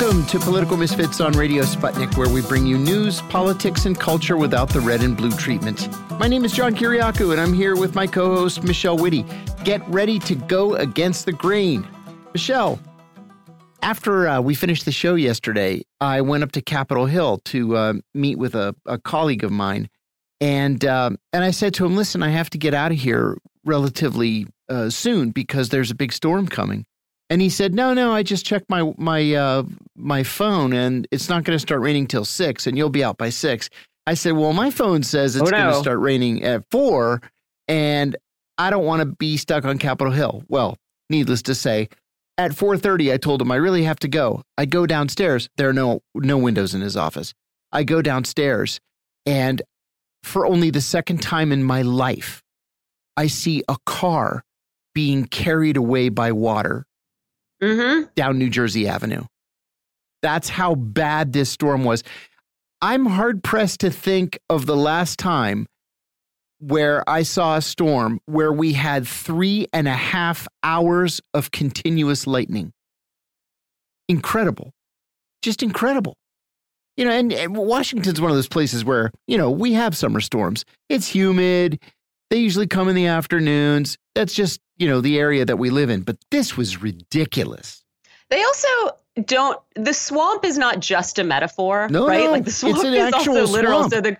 Welcome to Political Misfits on Radio Sputnik, where we bring you news, politics, and culture without the red and blue treatment. My name is John Kiriakou, and I'm here with my co host, Michelle Witte. Get ready to go against the grain. Michelle, after uh, we finished the show yesterday, I went up to Capitol Hill to uh, meet with a, a, colleague of mine. And, uh, and I said to him, listen, I have to get out of here relatively uh, soon because there's a big storm coming. And he said, "No, no, I just checked my my uh, my phone, and it's not going to start raining till six, and you'll be out by six. I said, "Well, my phone says it's oh, no. going to start raining at four, and I don't want to be stuck on Capitol Hill." Well, needless to say, at four thirty, I told him I really have to go. I go downstairs. There are no no windows in his office. I go downstairs, and for only the second time in my life, I see a car being carried away by water mm-hmm. down New Jersey Avenue. That's how bad this storm was. I'm hard pressed to think of the last time where I saw a storm where we had three and a half hours of continuous lightning. Incredible. Just incredible. You know, and, and, Washington's one of those places where, you know, we have summer storms. It's humid. They usually come in the afternoons. That's just you know, the area that we live in. But this was ridiculous. They also don't, the swamp is not just a metaphor, no, right? No, like the swamp is also literal. Swamp. So the,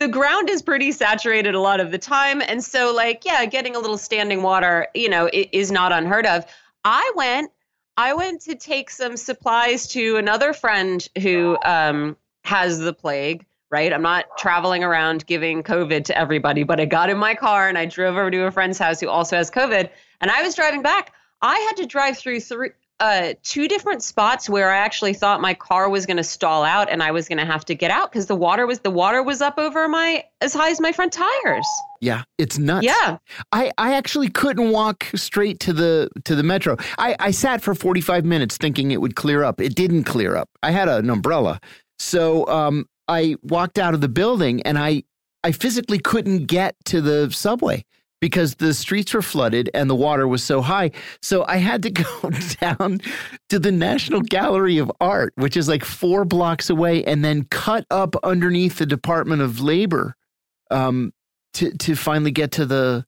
the ground is pretty saturated a lot of the time. And so, like, yeah, getting a little standing water, you know, is not unheard of. I went, I went to take some supplies to another friend who um, has the plague right? I'm not traveling around giving COVID to everybody, but I got in my car and I drove over to a friend's house who also has COVID. And I was driving back. I had to drive through three, uh, two different spots where I actually thought my car was going to stall out and I was going to have to get out because the water was the water was up over my as high as my front tires. Yeah, it's nuts. Yeah, I I actually couldn't walk straight to the to the metro. I I sat for forty five minutes thinking it would clear up. It didn't clear up. I had an umbrella, so um I walked out of the building and I I physically couldn't get to the subway because the streets were flooded and the water was so high. So I had to go down to the National Gallery of Art, which is like four blocks away, and then cut up underneath the Department of Labor um, to to finally get to the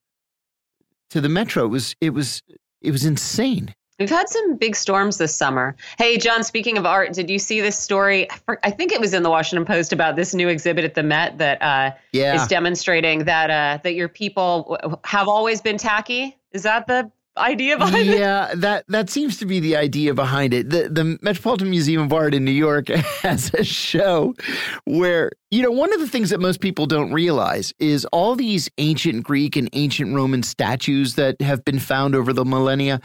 to the metro. It was it was it was insane. We've had some big storms this summer. Hey, John, speaking of art, did you see this story? I think it was in the Washington Post about this new exhibit at the Met that uh, yeah. is demonstrating that uh, that your people have always been tacky. Is that the idea behind yeah, it? Yeah, that that seems to be the idea behind it. The the Metropolitan Museum of Art in New York has a show where you know one of the things that most people don't realize is all these ancient Greek and ancient Roman statues that have been found over the millennia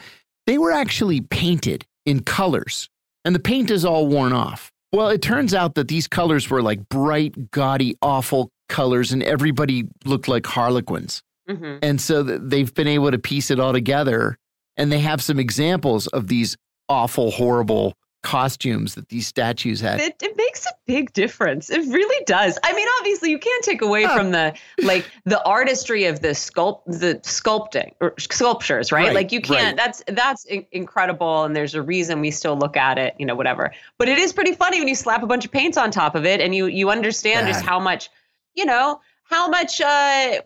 they were actually painted in colors, and the paint is all worn off. Well, it turns out that these colors were like bright, gaudy, awful colors, and everybody looked like harlequins. Mm-hmm. And so they've been able to piece it all together. And they have some examples of these awful, horrible costumes that these statues had. It, it, makes a big difference. It really does. I mean, obviously, you can't take away from the like the artistry of the sculpt, the sculpting or sculptures, right? right like you can't. Right. That's that's incredible, and there's a reason we still look at it, you know, whatever. But it is pretty funny when you slap a bunch of paints on top of it, and you you understand just how much, you know, how much. uh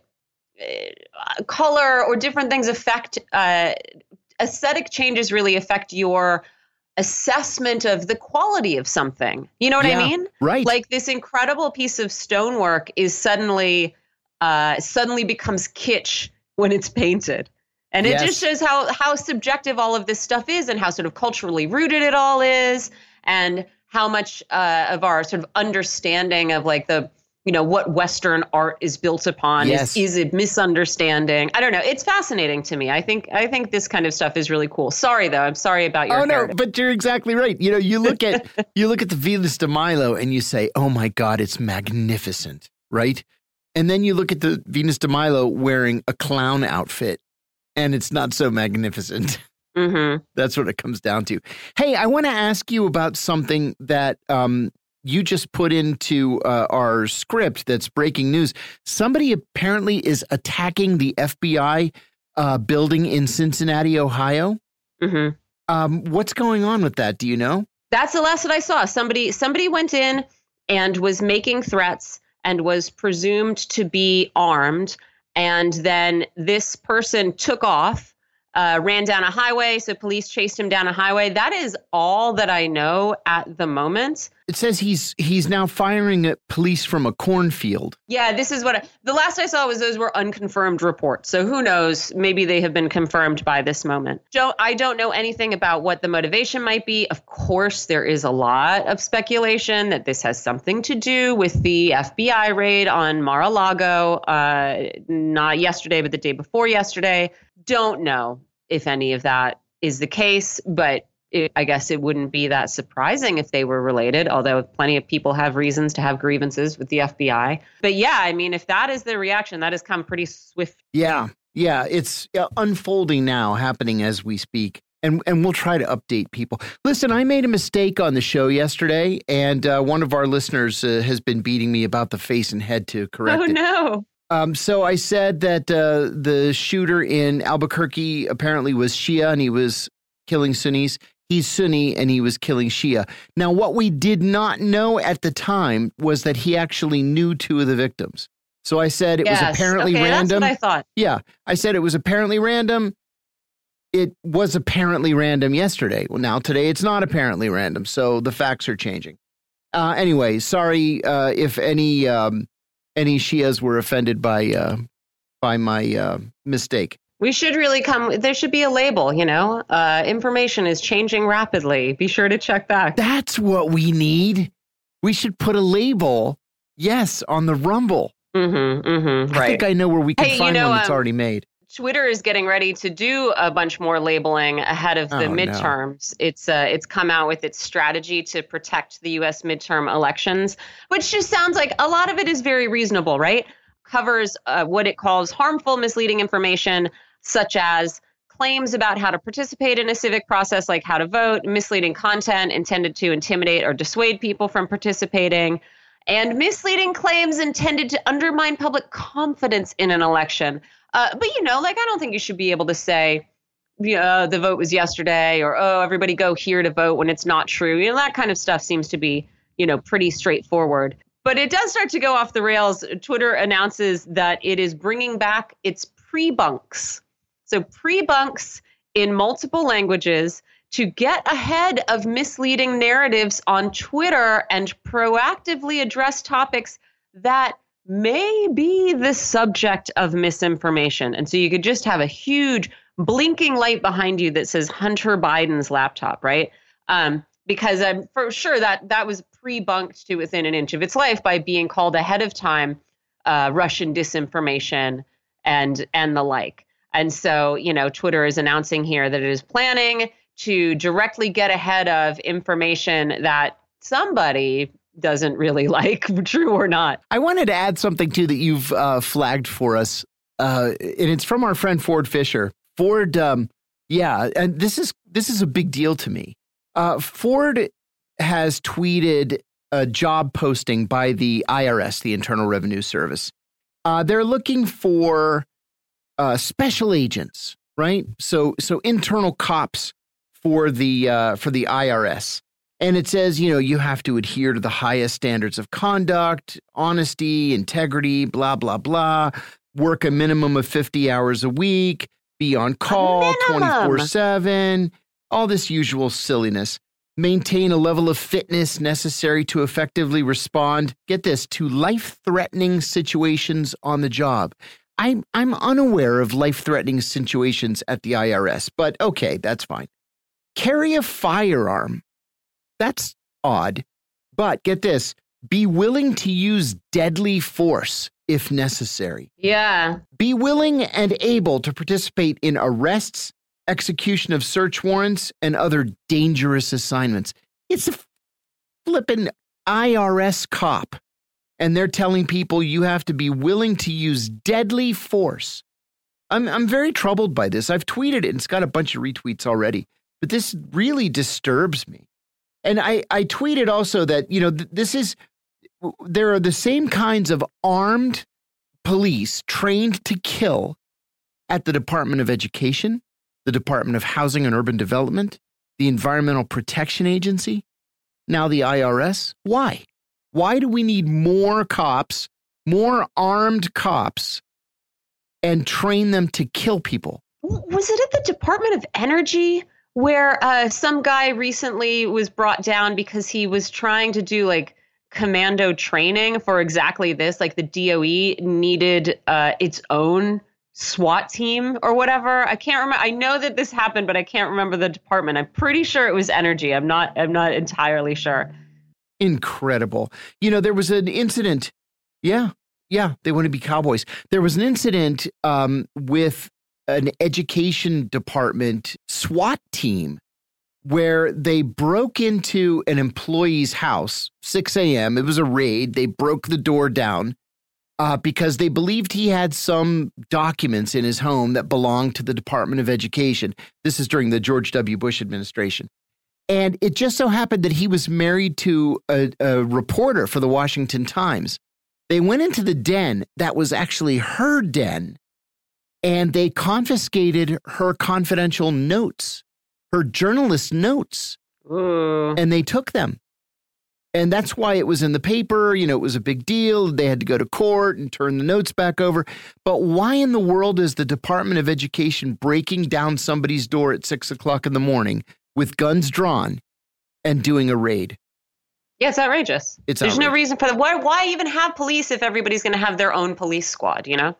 color or different things affect uh, aesthetic changes really affect your assessment of the quality of something. You know what yeah, I mean? Right. Like this incredible piece of stonework is suddenly uh, suddenly becomes kitsch when it's painted. And it yes. just shows how how subjective all of this stuff is and how sort of culturally rooted it all is and how much uh, of our sort of understanding of like the you know what western art is built upon yes. is, is a misunderstanding. I don't know. It's fascinating to me. I think i think this kind of stuff is really cool. Sorry though. I'm sorry about your oh no but you're exactly right. You know you look at you look at the venus de milo and you say oh my god it's magnificent right? And then you look at the venus de milo wearing a clown outfit and it's not so magnificent. Mm-hmm. That's what it comes down to. Hey, I want to ask you about something that um, you just put into uh, our script that's breaking news. Somebody apparently is attacking the FBI uh, building in Cincinnati, Ohio. Mm-hmm. Um, what's going on with that? Do you know? That's the last that I saw. Somebody somebody went in and was making threats and was presumed to be armed. And then this person took off uh, ran down a highway. So police chased him down a highway. That is all that I know at the moment. It says he's he's now firing at police from a cornfield. Yeah, this is what I, the last I saw was those were unconfirmed reports. So who knows? Maybe they have been confirmed by this moment. Joe, I don't know anything about what the motivation might be. Of course, there is a lot of speculation that this has something to do with the FBI raid on Mar-a-Lago. Uh, not yesterday, but the day before yesterday don't know if any of that is the case, but it, I guess it wouldn't be that surprising if they were related, although plenty of people have reasons to have grievances with the FBI. But yeah, I mean, if that is the reaction, that has come pretty swift. Yeah. Yeah. It's uh, unfolding now, happening as we speak. And, and we'll try to update people. Listen, I made a mistake on the show yesterday, and uh, one of our listeners uh, has been beating me about the face and head to correct oh, it. no. Um, so I said that uh, the shooter in Albuquerque apparently was Shia and he was killing Sunnis. He's Sunni and he was killing Shia. Now, what we did not know at the time was that he actually knew two of the victims. So I said it yes. was apparently okay, random. That's what I thought. Yeah, I said it was apparently random. It was apparently random yesterday. Well, now today it's not apparently random. So the facts are changing. Uh, anyway, sorry uh, if any um, any Shias were offended by uh, by my uh, mistake. We should really come. There should be a label. You know, uh, information is changing rapidly. Be sure to check back. That's what we need. We should put a label. Yes, on the Rumble. Mm-hmm, mm-hmm, right. I think I know where we can hey, find you know, one that's um, already made. Twitter is getting ready to do a bunch more labeling ahead of the Oh, no. midterms. It's uh, it's come out with its strategy to protect the U.S. midterm elections, which just sounds like a lot of it is very reasonable, right? Covers uh, what it calls harmful, misleading information, such as claims about how to participate in a civic process, like how to vote, misleading content intended to intimidate or dissuade people from participating, and misleading claims intended to undermine public confidence in an election. Uh, but you know, like I don't think you should be able to say, yeah, the vote was yesterday, or oh, everybody go here to vote when it's not true. You know, that kind of stuff seems to be, you know, pretty straightforward. But it does start to go off the rails. Twitter announces that it is bringing back its pre-bunks. So pre-bunks in multiple languages to get ahead of misleading narratives on Twitter and proactively address topics that may be the subject of misinformation. And so you could just have a huge blinking light behind you that says Hunter Biden's laptop, right? Um, because I'm for sure that that was pre-bunked to within an inch of its life by being called ahead of time uh, Russian disinformation and and the like. And so, you know, Twitter is announcing here that it is planning to directly get ahead of information that somebody doesn't really like, true or not. I wanted to add something too that you've uh, flagged for us, uh, and it's from our friend Ford Fischer. Ford, um, yeah, and this is this is a big deal to me. Uh, Ford has tweeted a job posting by the IRS, the Internal Revenue Service. Uh, they're looking for uh, special agents, right? So so internal cops for the uh, for the IRS. And it says, you know, you have to adhere to the highest standards of conduct, honesty, integrity, blah, blah, blah. Work a minimum of 50 hours a week, be on call 24 7, all this usual silliness. Maintain a level of fitness necessary to effectively respond, get this, to life threatening situations on the job. I'm, I'm unaware of life threatening situations at the IRS, but okay, that's fine. Carry a firearm that's odd. But get this be willing to use deadly force if necessary. Yeah. Be willing and able to participate in arrests, execution of search warrants, and other dangerous assignments. It's a flippin' IRS cop. And they're telling people you have to be willing to use deadly force. I'm, I'm very troubled by this. I've tweeted it and it's got a bunch of retweets already, but this really disturbs me. And I, I tweeted also that, you know, th this is, there are the same kinds of armed police trained to kill at the Department of Education, the Department of Housing and Urban Development, the Environmental Protection Agency, now the IRS. Why? Why do we need more cops, more armed cops, and train them to kill people? Was it at the Department of Energy where uh, some guy recently was brought down because he was trying to do like commando training for exactly this? Like the DOE needed uh, its own SWAT team or whatever. I can't remember. I know that this happened, but I can't remember the department. I'm pretty sure it was energy. I'm not I'm not entirely sure. Incredible. You know, there was an incident. Yeah. Yeah, they want to be cowboys. There was an incident um, with an education department SWAT team where they broke into an employee's house 6 a.m. It was a raid. They broke the door down uh, because they believed he had some documents in his home that belonged to the Department of Education. This is during the George W. Bush administration. And it just so happened that he was married to a, a reporter for the Washington Times. They went into the den that was actually her den and they confiscated her confidential notes, her journalist notes, Ooh. and they took them. And that's why it was in the paper. You know, it was a big deal. They had to go to court and turn the notes back over. But why in the world is the Department of Education breaking down somebody's door at six o'clock in the morning with guns drawn and doing a raid? Yeah, it's outrageous. It's There's outrageous. no reason for that. Why, why even have police if everybody's going to have their own police squad, you know?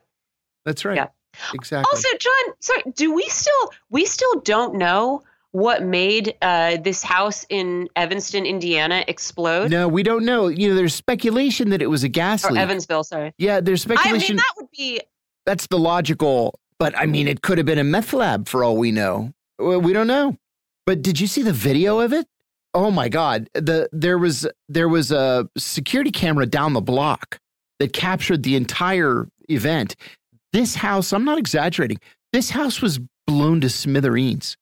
That's right. Yeah. Exactly. Also, John, sorry, do we still we still don't know what made uh, this house in Evanston, Indiana, explode? no, we don't know. You know, there's speculation that it was a gas or leak. Evansville, sorry. yeah, there's speculation. I mean, that would be that's the logical, but I mean, it could have been a meth lab for all we know. We don't know. But did you see the video of it? Oh my God! The there was there was a security camera down the block that captured the entire event. This house, I'm not exaggerating. This house was blown to smithereens.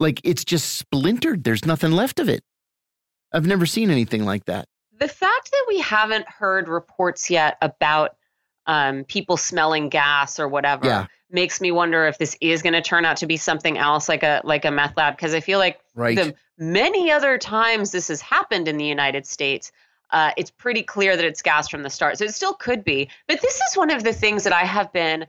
Like it's just splintered. There's nothing left of it. I've never seen anything like that. the fact that we haven't heard reports yet about um, people smelling gas or whatever Yeah. makes me wonder if this is going to turn out to be something else, like a like a meth lab. Because I feel like Right. the many other times this has happened in the United States, uh, it's pretty clear that it's gas from the start. So it still could be. But this is one of the things that I have been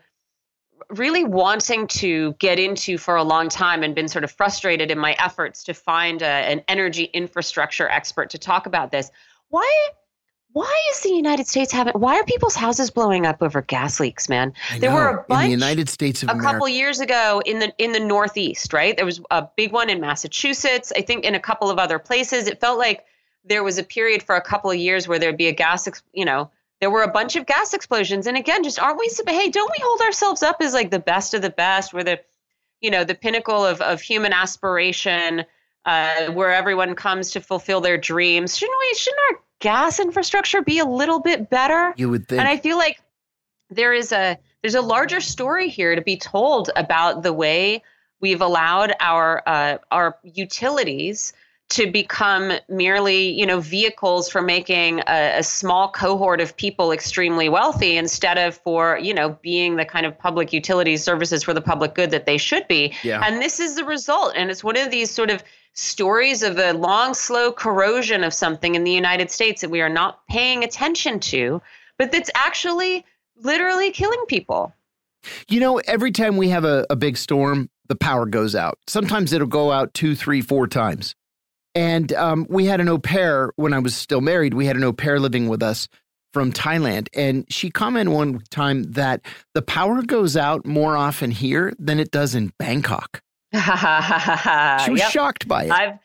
really wanting to get into for a long time and been sort of frustrated in my efforts to find a, an energy infrastructure expert to talk about this. Why? Why is the United States having? Why are people's houses blowing up over gas leaks, man? I There were a bunch in the United States of a America. couple years ago in the in the Northeast, right? There was a big one in Massachusetts. I think in a couple of other places. It felt like there was a period for a couple of years where there'd be a gas, you know, there were a bunch of gas explosions. And again, just aren't we? Hey, don't we hold ourselves up as like the best of the best? We're the, you know, the pinnacle of of human aspiration, uh, where everyone comes to fulfill their dreams. Shouldn't we? Shouldn't our gas infrastructure be a little bit better? you would think. And I feel like there is a there's a larger story here to be told about the way we've allowed our uh, our utilities to become merely you know vehicles for making a, a small cohort of people extremely wealthy instead of for you know being the kind of public utility services for the public good that they should be Yeah. and this is the result and it's one of these sort of stories of a long slow corrosion of something in the united states that we are not paying attention to but that's actually literally killing people You know, every time we have a, a big storm, the power goes out. Sometimes it'll go out two, three, four times. And um, we had an au pair when I was still married. We had an au pair living with us from Thailand. And she commented one time that the power goes out more often here than it does in Bangkok. She was Yep. shocked by it. I've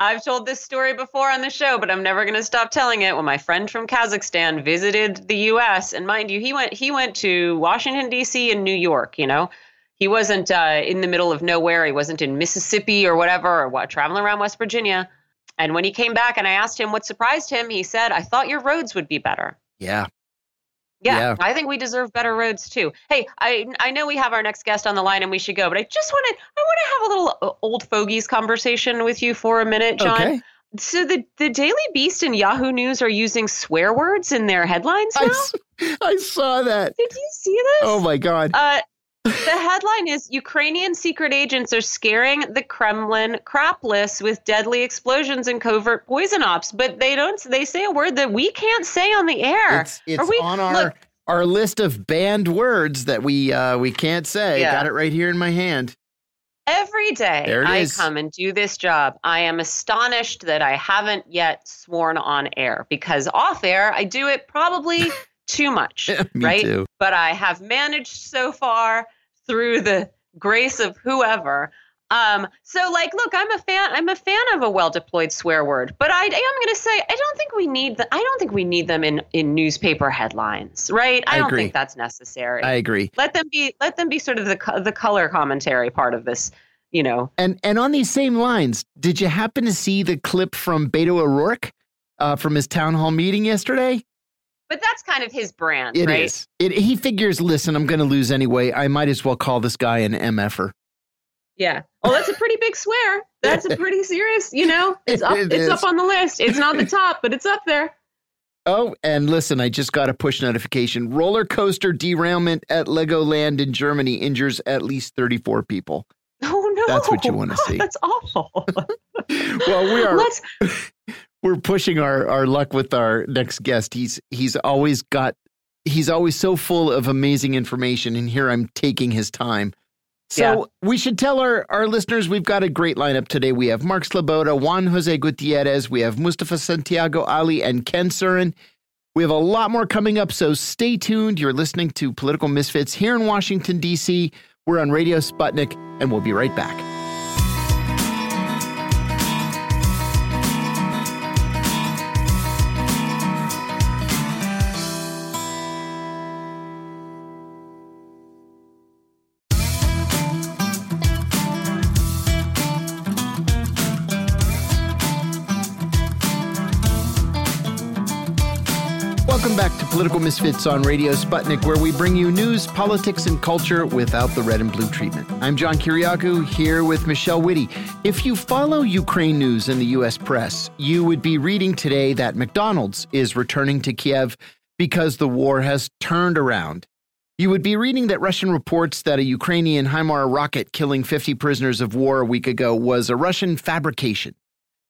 I've told this story before on the show, but I'm never going to stop telling it. When my friend from Kazakhstan visited the U.S., and mind you, he went he went to Washington D.C. and New York. You know, he wasn't uh, in the middle of nowhere. He wasn't in Mississippi or whatever, or what, traveling around West Virginia. And when he came back, and I asked him what surprised him, he said, "I thought your roads would be better." yeah. Yeah, Yeah. I think we deserve better roads too. Hey, I I know we have our next guest on the line and we should go, but I just want to I want to have a little uh, old fogies conversation with you for a minute, John. Okay. So the the Daily Beast and Yahoo News are using swear words in their headlines I, now. s- I saw that. Did you see this? Oh my God. Uh, the headline is Ukrainian secret agents are scaring the Kremlin crapless with deadly explosions and covert poison ops, but they don't they say a word that we can't say on the air. It's, it's we, on our look, our list of banned words that we uh, we can't say. Yeah. Got it right here in my hand. Every day I is. come and do this job, I am astonished that I haven't yet sworn on air because off air I do it probably too much, right? Too. But I have managed so far through the grace of whoever. Um, so like, look, I'm a fan. I'm a fan of a well-deployed swear word, but I, am going to say I don't think we need the, I don't think we need them in in newspaper headlines, right? I, I don't agree. think that's necessary. I agree. Let them be. Let them be sort of the the color commentary part of this. You know. And and on these same lines, did you happen to see the clip from Beto O'Rourke uh, from his town hall meeting yesterday? But that's kind of his brand, It right? is. It, he figures, listen, I'm going to lose anyway. I might as well call this guy an MFer. Yeah. Oh, that's a pretty big swear. That's a pretty serious, you know, it's up it it's up on the list. It's not the top, but it's up there. Oh, and listen, I just got a push notification. Roller coaster derailment at Legoland in Germany injures at least 34 people. Oh no. That's what you want to see. That's awful. well, we are Let's we're pushing our our luck with our next guest. He's he's always got he's always so full of amazing information, and here I'm taking his time. So yeah. we should tell our, our listeners we've got a great lineup today. We have Mark Sleboda, Juan Jose Gutierrez, we have Mustafa Santiago Ali, and Ken Surin. We have a lot more coming up, so stay tuned. You're listening to Political Misfits here in Washington, D.C. We're on Radio Sputnik, and we'll be right back. Political Misfits on Radio Sputnik, where we bring you news, politics, and culture without the red and blue treatment. I'm John Kiriakou here with Michelle Witte. If you follow Ukraine news in the U.S. press, you would be reading today that McDonald's is returning to Kiev because the war has turned around. You would be reading that Russian reports that a Ukrainian HIMARS rocket killing 50 prisoners of war a week ago was a Russian fabrication.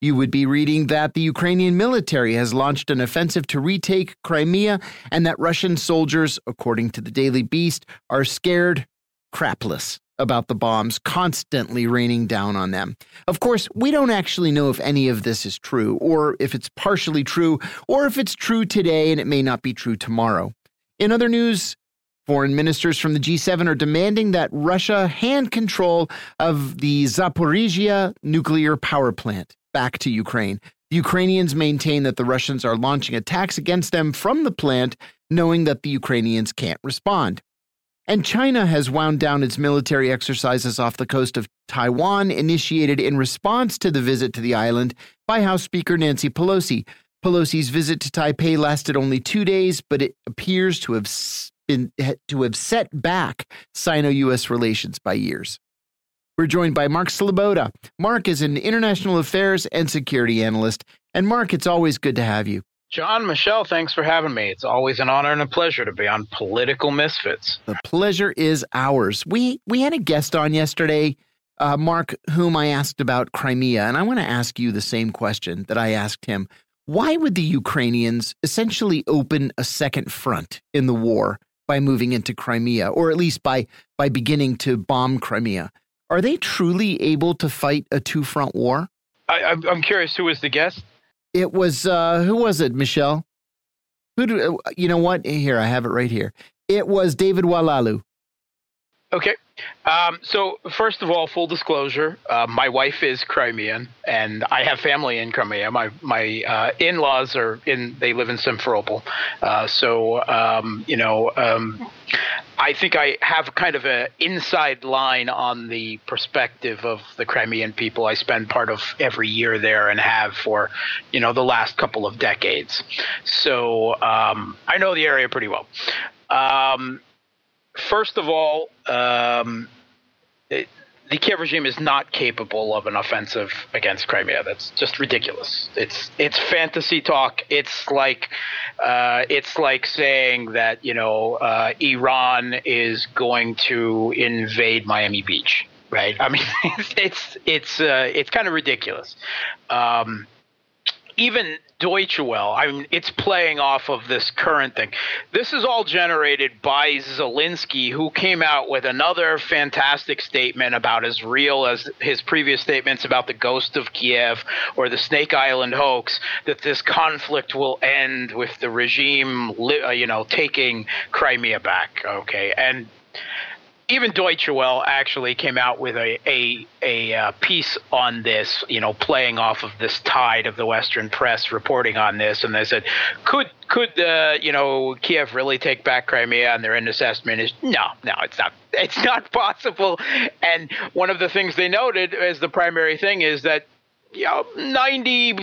You would be reading that the Ukrainian military has launched an offensive to retake Crimea and that Russian soldiers, according to the Daily Beast, are scared crapless about the bombs constantly raining down on them. Of course, we don't actually know if any of this is true, or if it's partially true, or if it's true today and it may not be true tomorrow. In other news, Foreign ministers from the G7 are demanding that Russia hand control of the Zaporizhzhia nuclear power plant back to Ukraine. The Ukrainians maintain that the Russians are launching attacks against them from the plant, knowing that the Ukrainians can't respond. And China has wound down its military exercises off the coast of Taiwan, initiated in response to the visit to the island by House Speaker Nancy Pelosi. Pelosi's visit to Taipei lasted only two days, but it appears to have been to have set back Sino-U.S. relations by years. We're joined by Mark Sleboda. Mark is an international affairs and security analyst. And Mark, it's always good to have you. John, Michelle, thanks for having me. It's always an honor and a pleasure to be on Political Misfits. The pleasure is ours. We we had a guest on yesterday, uh, Mark, whom I asked about Crimea, and I want to ask you the same question that I asked him. Why would the Ukrainians essentially open a second front in the war by moving into Crimea, or at least by by beginning to bomb Crimea? Are they truly able to fight a two front war? I, am curious. Who was the guest? It was uh, who was it, Michelle? Who do uh, you know? What here? I have it right here. It was David Oualaalou. Okay. Um, so first of all, full disclosure, uh, my wife is Crimean, and I have family in Crimea. My my uh, in-laws are in; they live in Simferopol. Uh, so um, you know, um, I think I have kind of an inside line on the perspective of the Crimean people. I spend part of every year there and have for you know the last couple of decades. So um, I know the area pretty well. Um, first of all, um, it, the Kiev regime is not capable of an offensive against Crimea. That's just ridiculous. It's it's fantasy talk. It's like uh, it's like saying that you know uh, Iran is going to invade Miami Beach, right? I mean, it's it's it's, uh, it's kind of ridiculous. Um, even Deutsche Welle, I mean, it's playing off of this current thing. This is all generated by Zelensky, who came out with another fantastic statement about as real as his previous statements about the ghost of Kiev or the Snake Island hoax, that this conflict will end with the regime, uh, you know, taking Crimea back. Okay, and even Deutsche Welle actually came out with a a a uh, piece on this, you know, playing off of this tide of the Western press reporting on this, and they said, could could uh, you know Kiev really take back Crimea? And their assessment is no, no, it's not. It's not possible. And one of the things they noted as the primary thing is that you know ninety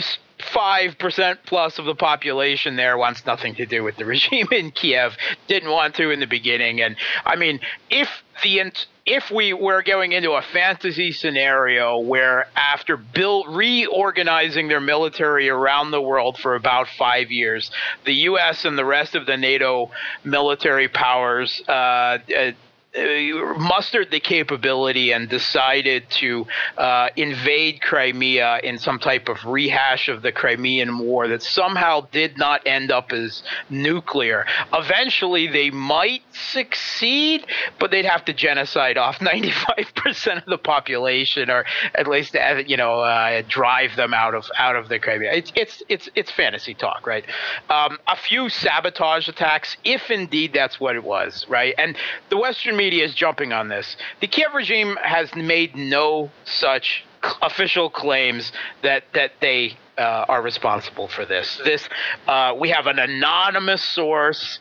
five percent plus of the population there wants nothing to do with the regime in Kiev. Didn't want to in the beginning, and I mean, if the if we were going into a fantasy scenario where after build, reorganizing their military around the world for about five years, the U.S. and the rest of the NATO military powers uh, uh, mustered the capability and decided to uh, invade Crimea in some type of rehash of the Crimean War that somehow did not end up as nuclear. Eventually, they might succeed, but they'd have to genocide off 95% of the population, or at least uh, you know uh, drive them out of out of the Crimea. It's it's it's it's fantasy talk, right? Um, a few sabotage attacks, if indeed that's what it was, right? And the Western media is jumping on this. The Kiev regime has made no such official claims that that they uh, are responsible for this. This uh, we have an anonymous source.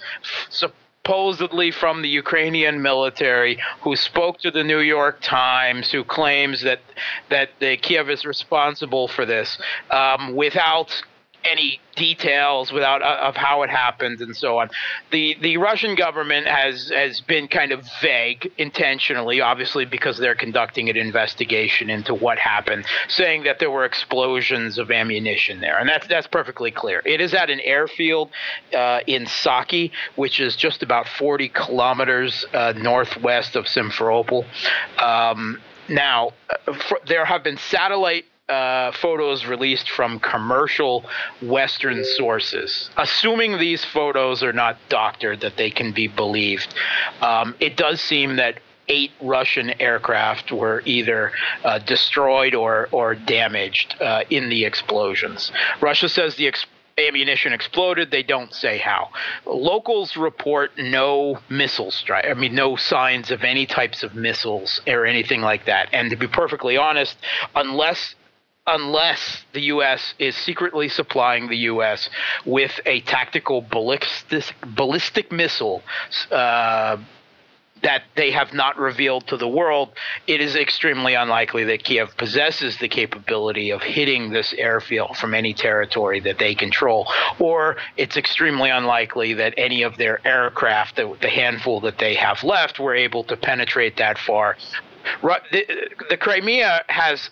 Supposedly from the Ukrainian military, who spoke to the New York Times, who claims that that the Kiev is responsible for this, um, without any details without uh, of how it happened and so on. The the Russian government has has been kind of vague intentionally, obviously because they're conducting an investigation into what happened, saying that there were explosions of ammunition there, and that's that's perfectly clear. It is at an airfield uh, in Saki, which is just about 40 kilometers uh, northwest of Simferopol. Um, now, uh, for, there have been satellite uh, photos released from commercial Western sources. Assuming these photos are not doctored, that they can be believed, um, it does seem that eight Russian aircraft were either uh, destroyed or or damaged uh, in the explosions. Russia says the ammunition exploded. They don't say how. Locals report no missile strike. I mean, no signs of any types of missiles or anything like that. And to be perfectly honest, unless unless the U.S. is secretly supplying the U.S. with a tactical ballistic, ballistic missile uh, that they have not revealed to the world, it is extremely unlikely that Kiev possesses the capability of hitting this airfield from any territory that they control. Or it's extremely unlikely that any of their aircraft, the, the handful that they have left, were able to penetrate that far. The, the Crimea has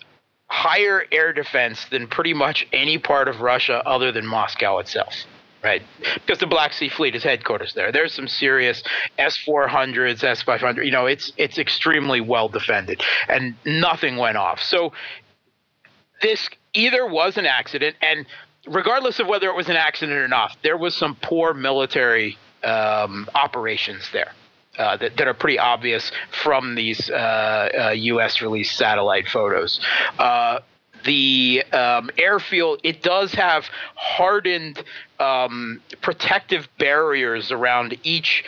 higher air defense than pretty much any part of Russia other than Moscow itself. Right, because the Black Sea Fleet is headquarters there. There's some serious S-400s, S-500. You know, it's it's extremely well defended, and nothing went off. So this either was an accident, and regardless of whether it was an accident or not, there was some poor military um, operations there uh, that, that, are pretty obvious from these uh, uh, U.S. released satellite photos. Uh, the um, airfield it does have hardened um, protective barriers around each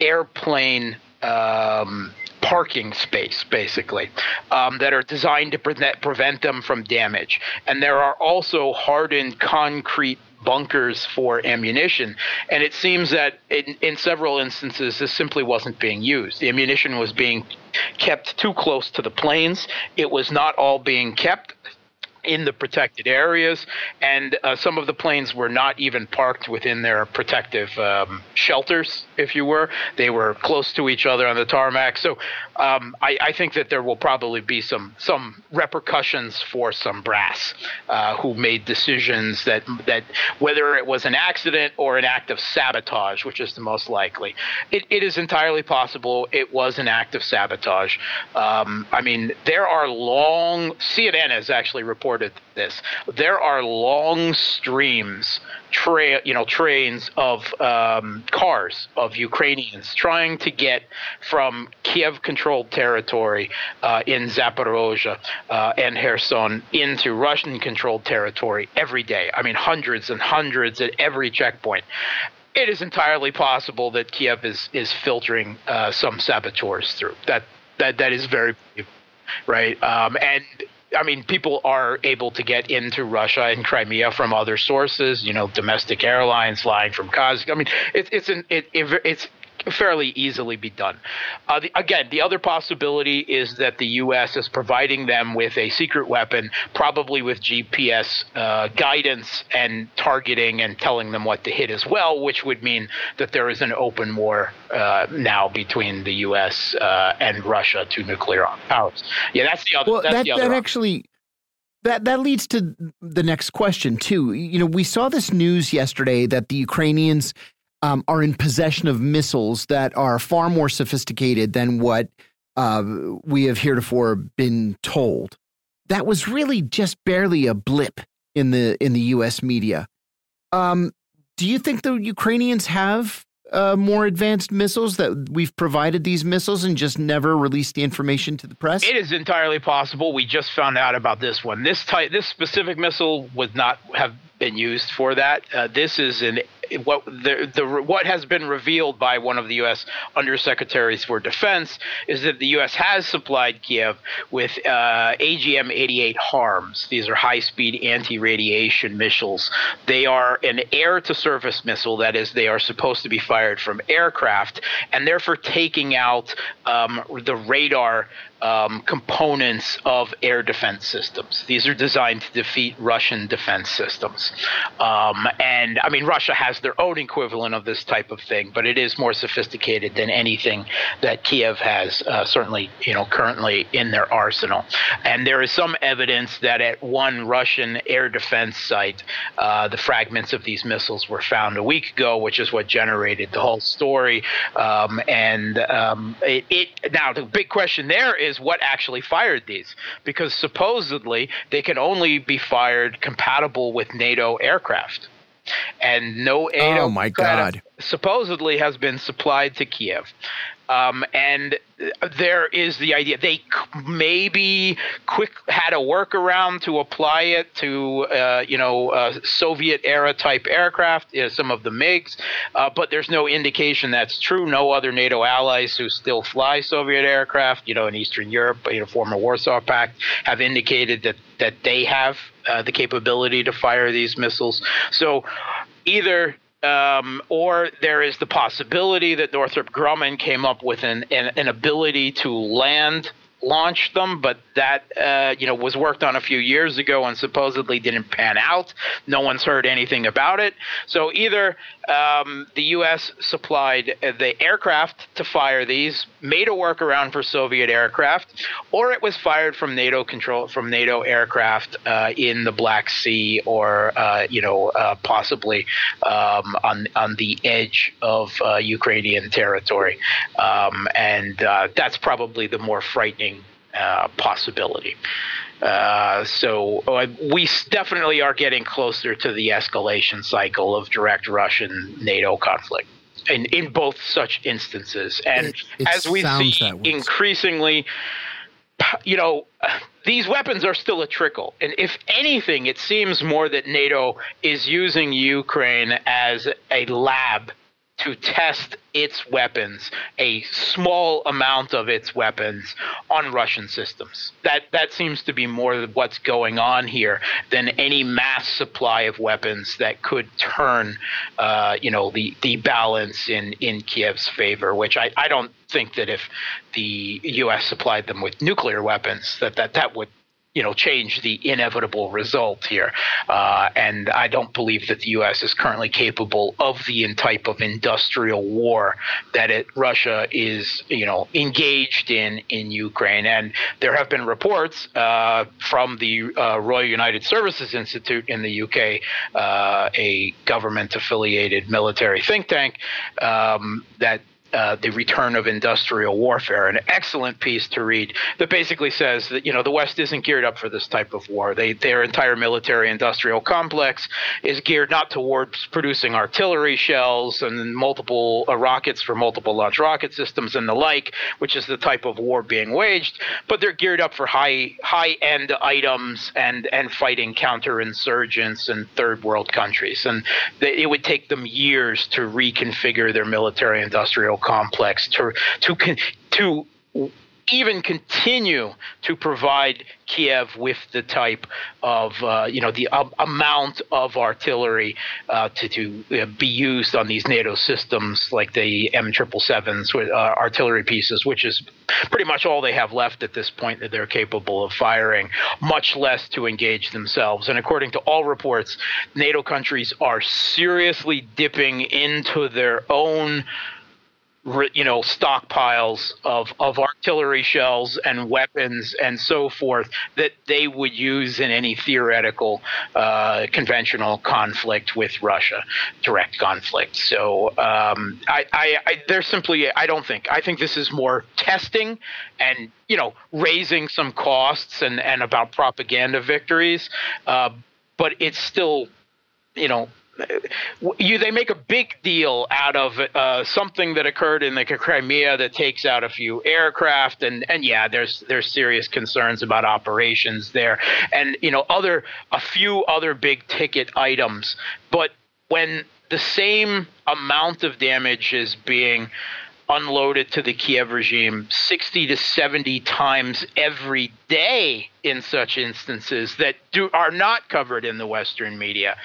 airplane um, parking space, basically, um, that are designed to prevent them from damage. And there are also hardened concrete bunkers for ammunition. And it seems that in, in several instances, this simply wasn't being used. The ammunition was being kept too close to the planes. It was not all being kept in the protected areas, and uh, some of the planes were not even parked within their protective um, shelters, if you were. They were close to each other on the tarmac. So um, I, I, think that there will probably be some some repercussions for some brass uh, who made decisions that that whether it was an accident or an act of sabotage, which is the most likely. It, it is entirely possible it was an act of sabotage. Um, I mean, there are long. CNN has actually reported this. There are long streams, tra- you know, trains of um, cars of Ukrainians trying to get from Kiev-controlled territory uh, in Zaporozhye uh, and Kherson into Russian-controlled territory every day. I mean, hundreds and hundreds at every checkpoint it is entirely possible that Kiev is is filtering uh, some saboteurs through. That that that is very right. Um, and I mean, people are able to get into Russia and Crimea from other sources. You know, domestic airlines flying from Kazakh. I mean, it, it's an it, it, it's fairly easily be done. Uh, the, again, the other possibility is that the U.S. is providing them with a secret weapon, probably with GPS uh, guidance and targeting and telling them what to hit as well, which would mean that there is an open war uh, now between the U.S. Uh, and Russia to nuclear powers. Yeah, that's the other. Well, that, that actually. That that leads to the next question too. You know, we saw this news yesterday that the Ukrainians um, are in possession of missiles that are far more sophisticated than what uh, we have heretofore been told. That was really just barely a blip in the in the U.S. media. Um, do you think the Ukrainians have uh, more advanced missiles that we've provided these missiles and just never released the information to the press? It is entirely possible. We just found out about this one. This type, this specific missile would not have been used for that. Uh, this is an what the, the what has been revealed by one of the U.S. undersecretaries for defense is that the U.S. has supplied Kiev with uh, AGM-88 HARMs. These are high-speed anti-radiation missiles. They are an air-to-surface missile. That is, they are supposed to be fired from aircraft, and therefore taking out um, the radar um, components of air defense systems. These are designed to defeat Russian defense systems. Um, and I mean, Russia has their own equivalent of this type of thing, but it is more sophisticated than anything that Kiev has, uh, certainly, you know, currently in their arsenal. And there is some evidence that at one Russian air defense site, uh, the fragments of these missiles were found a week ago, which is what generated the whole story. Um, and um, it, it now the big question there is is what actually fired these, because supposedly they can only be fired compatible with NATO aircraft. And no oh NATO oh my God. supposedly has been supplied to Kiev. Um, and there is the idea they maybe quick had a workaround to apply it to uh, you know uh, Soviet era type aircraft, you know, some of the MiGs, uh, but there's no indication that's true. No other NATO allies who still fly Soviet aircraft, you know, in Eastern Europe, you know, former Warsaw Pact, have indicated that that they have uh, the capability to fire these missiles. So either um, or there is the possibility that Northrop Grumman came up with an, an, an ability to land launched them, but that uh, you know was worked on a few years ago and supposedly didn't pan out. No one's heard anything about it. So either um, the U.S. supplied the aircraft to fire these, made a workaround for Soviet aircraft, or it was fired from NATO control from NATO aircraft uh, in the Black Sea or uh, you know uh, possibly um, on on the edge of uh, Ukrainian territory, um, and uh, that's probably the more frightening possibility. Uh, so uh, we definitely are getting closer to the escalation cycle of direct Russian NATO conflict. In, in both such instances. And it, it as we see increasingly, you know, these weapons are still a trickle. And if anything, it seems more that NATO is using Ukraine as a lab to test its weapons, a small amount of its weapons, on Russian systems. That that seems to be more what's going on here than any mass supply of weapons that could turn, uh, you know, the the balance in in Kiev's favor. Which I, I don't think that if the U.S. supplied them with nuclear weapons that that that would you know, change the inevitable result here. Uh, and I don't believe that the U.S. is currently capable of the type of industrial war that it, Russia is, you know, engaged in in Ukraine. And there have been reports uh, from the uh, Royal United Services Institute in the UK, uh, a government-affiliated military think tank, um, that uh, the return of industrial warfare, an excellent piece to read that basically says that you know the West isn't geared up for this type of war. They their entire military industrial complex is geared not towards producing artillery shells and multiple uh, rockets for multiple launch rocket systems and the like, which is the type of war being waged, but they're geared up for high high end items and and fighting counterinsurgents in third world countries, and they, it would take them years to reconfigure their military industrial complex to to to even continue to provide Kiev with the type of uh, you know the um, amount of artillery uh, to to uh, be used on these NATO systems like the M triple sevens uh, artillery pieces, which is pretty much all they have left at this point that they're capable of firing. Much less to engage themselves. And according to all reports, NATO countries are seriously dipping into their own you know stockpiles of of artillery shells and weapons and so forth that they would use in any theoretical uh, conventional conflict with Russia, direct conflict. So um, I, I, I there's simply I don't think I think this is more testing and you know raising some costs and and about propaganda victories, uh, but it's still you know you they make a big deal out of uh, something that occurred in the Crimea that takes out a few aircraft and and yeah there's there's serious concerns about operations there. And you know other a few other big ticket items. But when the same amount of damage is being unloaded to the Kiev regime 60 to 70 times every day in such instances that do, are not covered in the Western media.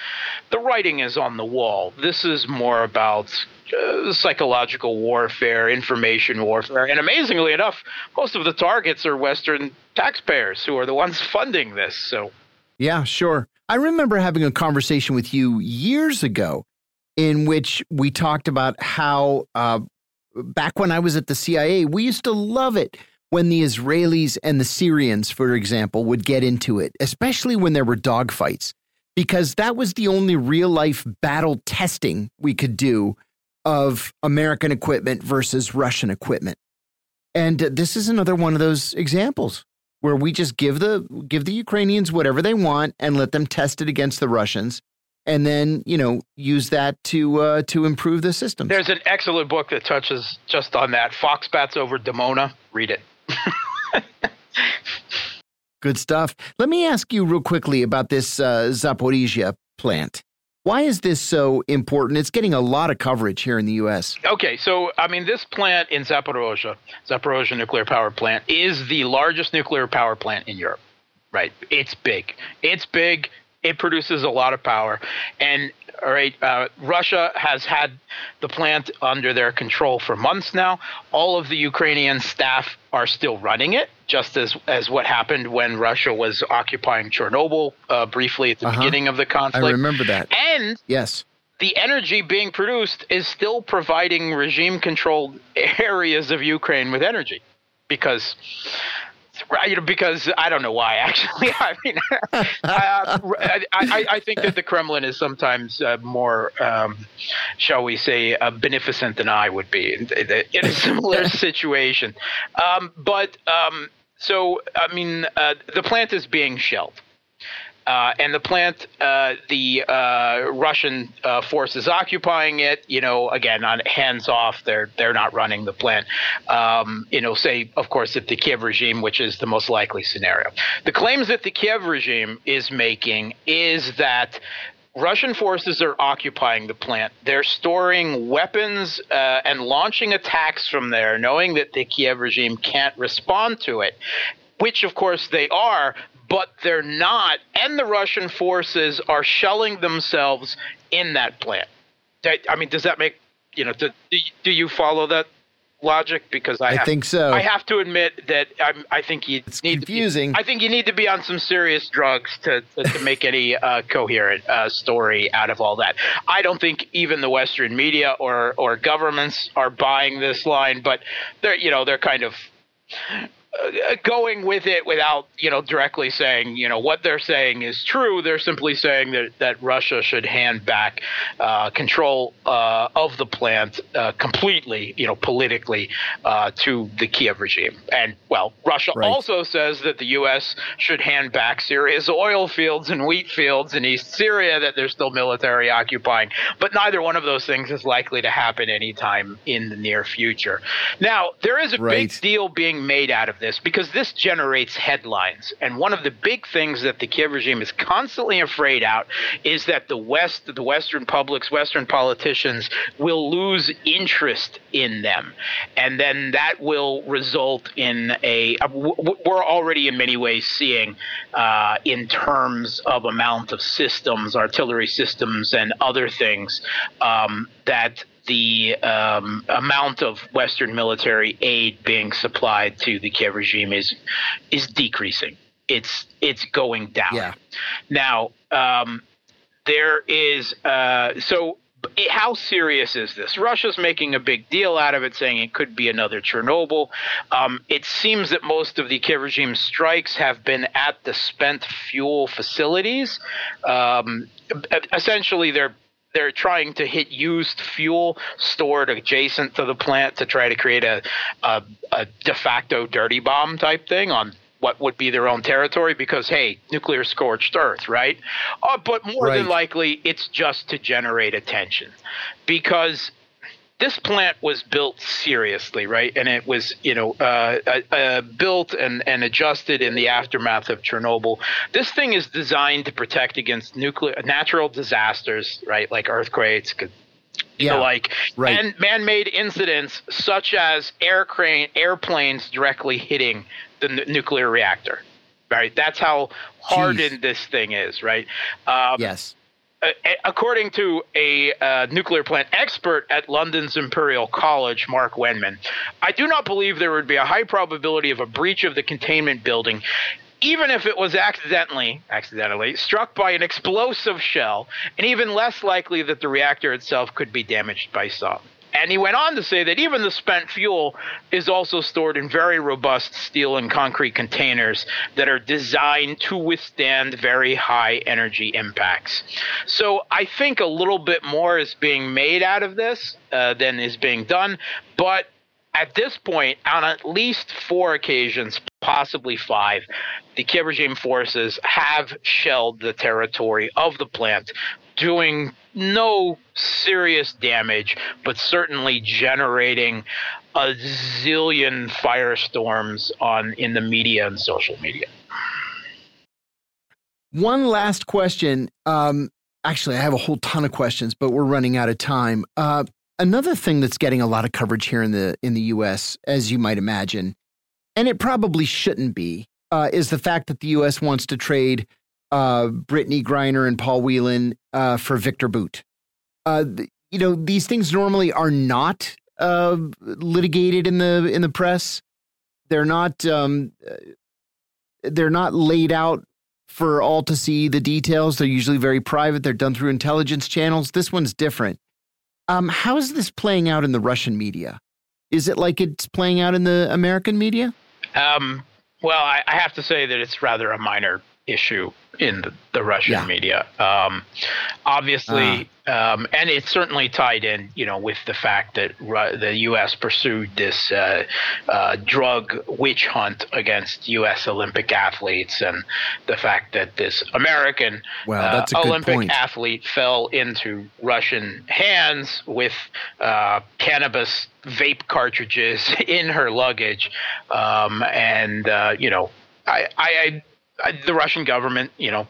The writing is on the wall. This is more about uh, psychological warfare, information warfare, and amazingly enough, most of the targets are Western taxpayers who are the ones funding this. So, yeah, sure. I remember having a conversation with you years ago in which we talked about how uh, back when I was at the CIA, we used to love it when the Israelis and the Syrians, for example, would get into it, especially when there were dogfights, because that was the only real life battle testing we could do of American equipment versus Russian equipment. And this is another one of those examples where we just give the give the Ukrainians whatever they want and let them test it against the Russians and then you know use that to uh, to improve the system. There's an excellent book that touches just on that. Foxbats over Dimona. Read it. Good stuff. Let me ask you real quickly about this uh, Zaporizhzhia plant. Why is this so important? It's getting a lot of coverage here in the U.S. Okay, so I mean, this plant in Zaporozhye, Zaporozhye nuclear power plant, is the largest nuclear power plant in Europe. Right? It's big. It's big. It produces a lot of power, and all right, uh, Russia has had the plant under their control for months now. All of the Ukrainian staff are still running it, just as as what happened when Russia was occupying Chernobyl uh, briefly at the uh-huh. beginning of the conflict. I remember that. And yes, the energy being produced is still providing regime controlled areas of Ukraine with energy because you know, because I don't know why. Actually, I mean, uh, I, I, I, think that the Kremlin is sometimes uh, more, um, shall we say, uh, beneficent than I would be in, in a similar situation. Um, but um, so, I mean, uh, the plant is being shelled. Uh, and the plant, uh, the uh, Russian uh, forces occupying it, you know, again on hands off, they're they're not running the plant. Um, you know, say of course that the Kiev regime, which is the most likely scenario. The claims that the Kiev regime is making is that Russian forces are occupying the plant. They're storing weapons uh, and launching attacks from there, knowing that the Kiev regime can't respond to it which of course they are, but they're not. And the Russian forces are shelling themselves in that plant. I mean, does that make you know? Do, do you follow that? logic? Because I, I have, think so. I have to admit that I'm, i think you it's need confusing. To be, I think you need to be on some serious drugs to to, to make any uh, coherent uh, story out of all that. I don't think even the Western media or or governments are buying this line, but they're you know they're kind of going with it without you know directly saying you know what they're saying is true. They're simply saying that that Russia should hand back uh, control uh, of the plant uh, completely, you know, politically uh, to the Kiev regime. And well, Russia right. also says that the U.S. should hand back Syria's oil fields and wheat fields in East Syria that they're still military occupying. But neither one of those things is likely to happen anytime in the near future. Now there is a right. big deal being made out of this because this generates headlines. And one of the big things that the Kiev regime is constantly afraid out is that the West, the Western publics, Western politicians will lose interest in them. And then that will result in a, we're already in many ways seeing uh, in terms of amount of systems, artillery systems, and other things um, that the um, amount of Western military aid being supplied to the Kiev regime is is decreasing. It's it's going down. Yeah. Now um, there is uh, so. How serious is this? Russia's making a big deal out of it, saying it could be another Chernobyl. Um, it seems that most of the Kiev regime strikes have been at the spent fuel facilities. Um, essentially, they're they're trying to hit used fuel stored adjacent to the plant to try to create a, a, a de facto dirty bomb type thing on what would be their own territory because hey nuclear scorched earth right uh, but more right. than likely it's just to generate attention because this plant was built seriously, right? And it was, you know, uh, uh, uh, built and, and adjusted in the aftermath of Chernobyl. This thing is designed to protect against nuclear natural disasters, right? Like earthquakes, yeah, like right. and man-made incidents such as air crane, airplanes directly hitting the n- nuclear reactor. Right, that's how hardened Jeez. this thing is. Right. Um, yes according to a uh, nuclear plant expert at London's Imperial College, Mark Wenman, I do not believe there would be a high probability of a breach of the containment building even if it was accidentally accidentally struck by an explosive shell and even less likely that the reactor itself could be damaged by some and he went on to say that even the spent fuel is also stored in very robust steel and concrete containers that are designed to withstand very high energy impacts. So I think a little bit more is being made out of this uh, than is being done. But at this point, on at least four occasions, possibly five, the Kiev regime forces have shelled the territory of the plant, doing no serious damage, but certainly generating a zillion firestorms on in the media and social media. One last question. Um, actually, I have a whole ton of questions, but we're running out of time. Uh, another thing that's getting a lot of coverage here in the in the U.S., as you might imagine, and it probably shouldn't be, uh, is the fact that the U.S. wants to trade uh, Brittney Griner and Paul Whelan uh, for Victor Bout. Uh, you know, these things normally are not uh, litigated in the in the press. They're not um, uh, they're not laid out for all to see the details. They're usually very private. They're done through intelligence channels. This one's different. Um, how is this playing out in the Russian media? Is it like it's playing out in the American media? Um, well, I, I have to say that it's rather a minor issue in the, the Russian yeah. media. Um, obviously, uh. um, and it's certainly tied in, you know, with the fact that Ru- the U.S. pursued this uh, uh, drug witch hunt against U.S. Olympic athletes, and the fact that this American uh, Olympic athlete fell into Russian hands with uh, cannabis vape cartridges in her luggage, um, and uh, you know. I, I, the Russian government, you know,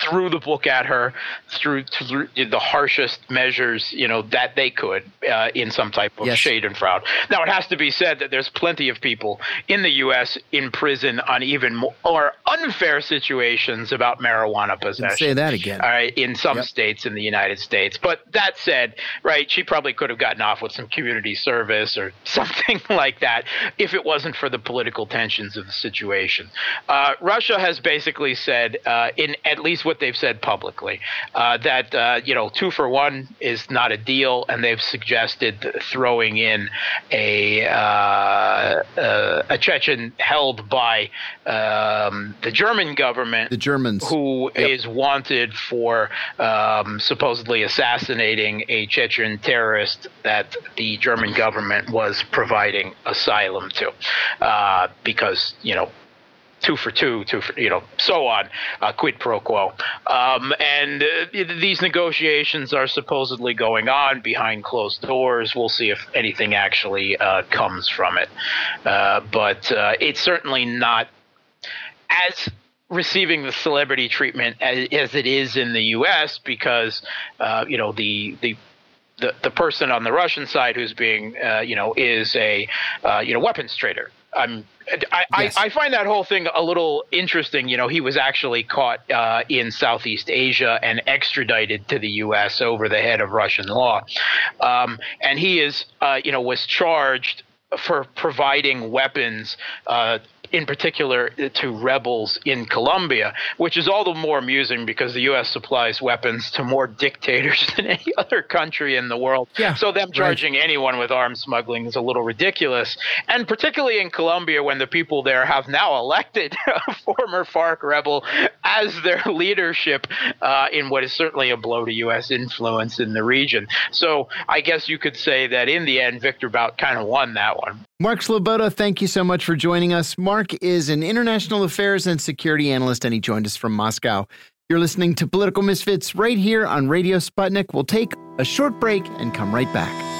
threw the book at her through, through the harshest measures, you know, that they could uh, in some type of yes. shade and fraud. Now, it has to be said that there's plenty of people in the U.S. in prison on even more unfair situations about marijuana possession. Say that again. All right, in some yep. states in the United States. But that said, right, she probably could have gotten off with some community service or something like that if it wasn't for the political tensions of the situation. Uh, Russia has basically said, uh, in at least what they've said publicly, uh, that uh, you know two for one is not a deal, and they've suggested throwing in a uh, uh, a Chechen held by um, the German government, the Germans, who yep. is wanted for um, supposedly assassinating a Chechen terrorist that the German government was providing asylum to, uh, because you know two for two, two for you know, so on, uh, quid pro quo. Um, and uh, these negotiations are supposedly going on behind closed doors. We'll see if anything actually uh, comes from it. Uh, but uh, it's certainly not as receiving the celebrity treatment as, as it is in the U.S. because uh, you know the the the, the person on the Russian side who's being, uh, you know, is a, uh, you know, weapons trader. I'm, I, yes. I, I, find that whole thing a little interesting. You know, he was actually caught uh, in Southeast Asia and extradited to the U.S. over the head of Russian law, um, and he is, uh, you know, was charged for providing weapons uh, in particular to rebels in Colombia, which is all the more amusing because the U.S. supplies weapons to more dictators than any other country in the world. Yeah, so them charging right. anyone with arms smuggling is a little ridiculous. And particularly in Colombia, when the people there have now elected a former FARC rebel as their leadership uh, in what is certainly a blow to U.S. influence in the region. So I guess you could say that in the end, Victor Bout kind of won that one. Mark Sleboda, thank you so much for joining us. Mark is an international affairs and security analyst, and he joined us from Moscow. You're listening to Political Misfits right here on Radio Sputnik. We'll take a short break and come right back.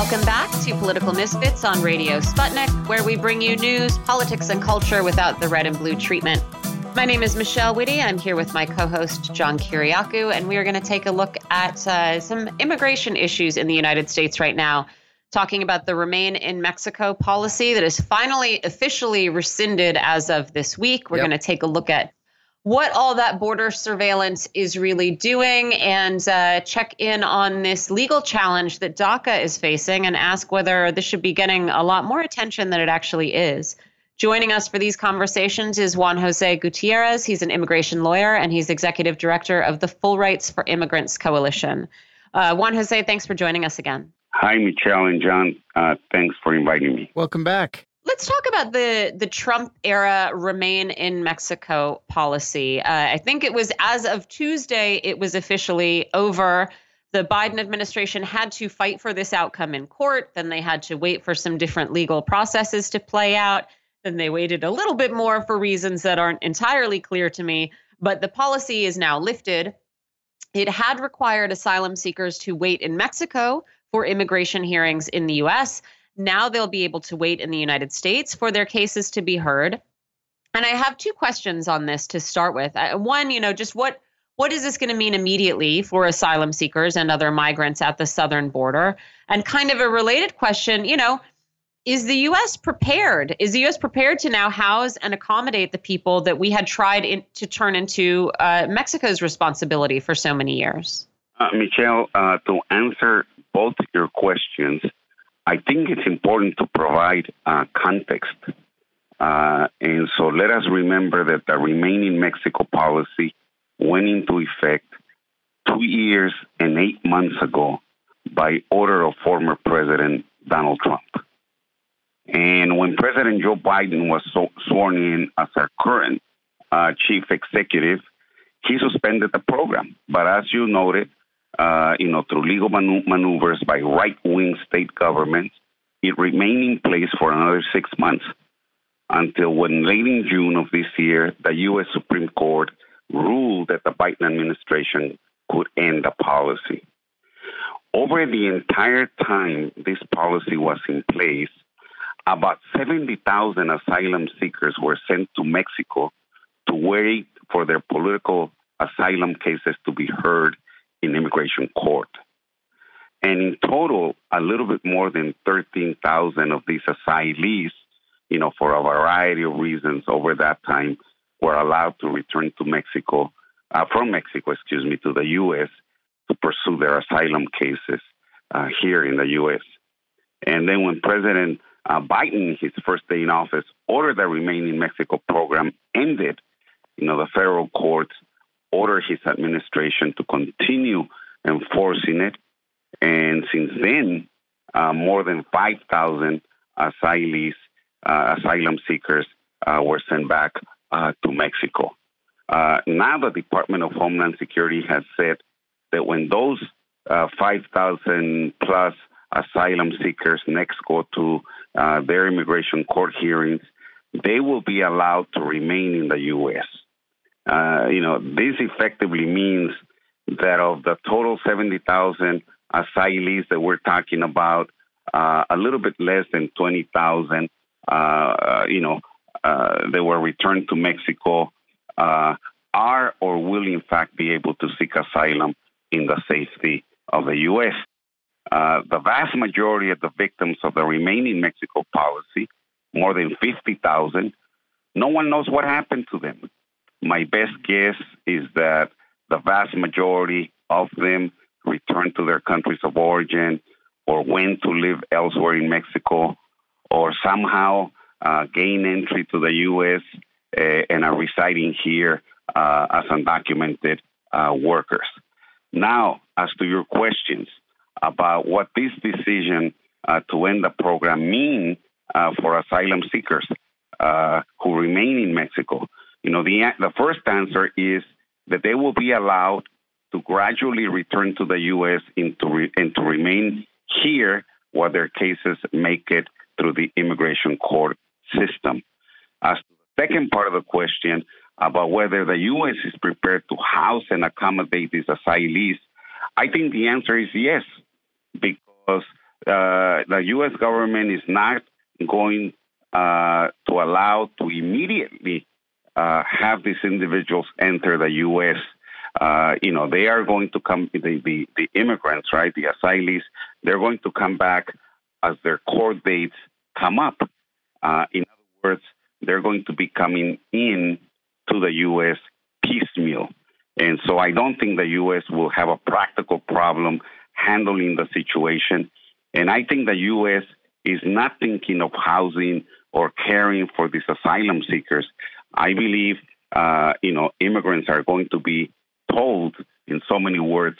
Welcome back to Political Misfits on Radio Sputnik, where we bring you news, politics, and culture without the red and blue treatment. My name is Michelle Witte. I'm here with my co host, John Kiriakou, and we are going to take a look at uh, some immigration issues in the United States right now, talking about the Remain in Mexico policy that is finally officially rescinded as of this week. We're yep. going to take a look at what all that border surveillance is really doing and uh, check in on this legal challenge that DACA is facing and ask whether this should be getting a lot more attention than it actually is. Joining us for these conversations is Juan Jose Gutierrez. He's an immigration lawyer and he's executive director of the Full Rights for Immigrants Coalition. Uh, Juan Jose, thanks for joining us again. Hi, Michelle and John. Uh, thanks for inviting me. Welcome back. Let's talk about the the Trump era remain in Mexico policy. Uh, I think it was as of Tuesday, it was officially over. The Biden administration had to fight for this outcome in court. Then they had to wait for some different legal processes to play out. Then they waited a little bit more for reasons that aren't entirely clear to me. But the policy is now lifted. It had required asylum seekers to wait in Mexico for immigration hearings in the US. Now they'll be able to wait in the United States for their cases to be heard. And I have two questions on this to start with. One, you know, just what what is this going to mean immediately for asylum seekers and other migrants at the southern border? And kind of a related question, you know, is the U.S. prepared? Is the U.S. prepared to now house and accommodate the people that we had tried in, to turn into uh, Mexico's responsibility for so many years? Uh, Michelle, uh, to answer both your questions, I think it's important to provide uh, context. Uh, and so let us remember that the Remain in Mexico policy went into effect two years and eight months ago by order of former President Donald Trump. And when President Joe Biden was so sworn in as our current uh, chief executive, he suspended the program. But as you noted, uh, you know, through legal manu- maneuvers by right-wing state governments, it remained in place for another six months until when late in June of this year, the U.S. Supreme Court ruled that the Biden administration could end the policy. Over the entire time this policy was in place, about 70,000 asylum seekers were sent to Mexico to wait for their political asylum cases to be heard in immigration court. And in total, a little bit more than 13,000 of these asylees, you know, for a variety of reasons over that time, were allowed to return to Mexico, uh, from Mexico, excuse me, to the U.S. to pursue their asylum cases uh, here in the U.S. And then when President uh, Biden, his first day in office, ordered the Remain in Mexico program ended, you know, the federal courts ordered his administration to continue enforcing it. And since then, uh, more than 5,000 asylees, uh, asylum seekers uh, were sent back uh, to Mexico. Uh, now the Department of Homeland Security has said that when those uh, 5,000 plus asylum seekers next go to their immigration court hearings, they will be allowed to remain in the U.S. Uh, you know, this effectively means that of the total 70,000 asylees that we're talking about, uh, a little bit less than 20,000, uh, you know, uh, that were returned to Mexico uh, are or will in fact be able to seek asylum in the safety of the U.S. Uh, the vast majority of the victims of the remaining Mexico policy, more than 50,000, no one knows what happened to them. My best guess is that the vast majority of them returned to their countries of origin or went to live elsewhere in Mexico or somehow uh, gain entry to the U.S. Uh, and are residing here uh, as undocumented uh, workers. Now, as to your questions about what this decision uh, to end the program mean uh, for asylum seekers who remain in Mexico, you know, the, the first answer is that they will be allowed to gradually return to the U.S. and to, re, and to remain here while their cases make it through the immigration court system. As to the second part of the question about whether the U.S. is prepared to house and accommodate these asylees, I think the answer is yes, because uh, the U.S. government is not going uh, to allow to immediately uh, have these individuals enter the U.S. Uh, you know, they are going to come, the, the, the immigrants, right, the asylees, they're going to come back as their court dates come up. Uh, in other words, they're going to be coming in to the U.S. piecemeal. And so I don't think the U.S. will have a practical problem handling the situation. And I think the U.S. is not thinking of housing or caring for these asylum seekers. I believe, uh, you know, immigrants are going to be told in so many words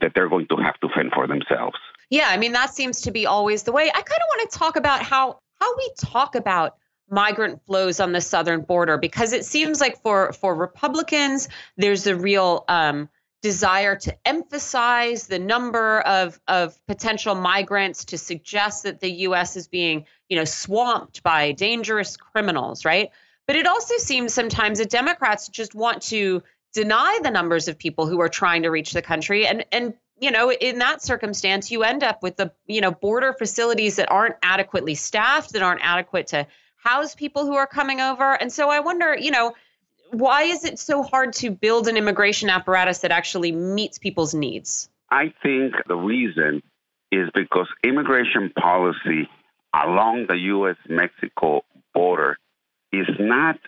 that they're going to have to fend for themselves. Yeah, I mean that seems to be always the way. I kind of want to talk about how how we talk about migrant flows on the southern border because it seems like for for Republicans there's a real um, desire to emphasize the number of of potential migrants to suggest that the U.S. is being you know swamped by dangerous criminals, right? But it also seems sometimes that Democrats just want to deny the numbers of people who are trying to reach the country. And and you know in that circumstance you end up with the you know border facilities that aren't adequately staffed that aren't adequate to house people who are coming over. And so i wonder you know why is it so hard to build an immigration apparatus that actually meets people's needs? I think the reason is because immigration policy along the us mexico border is not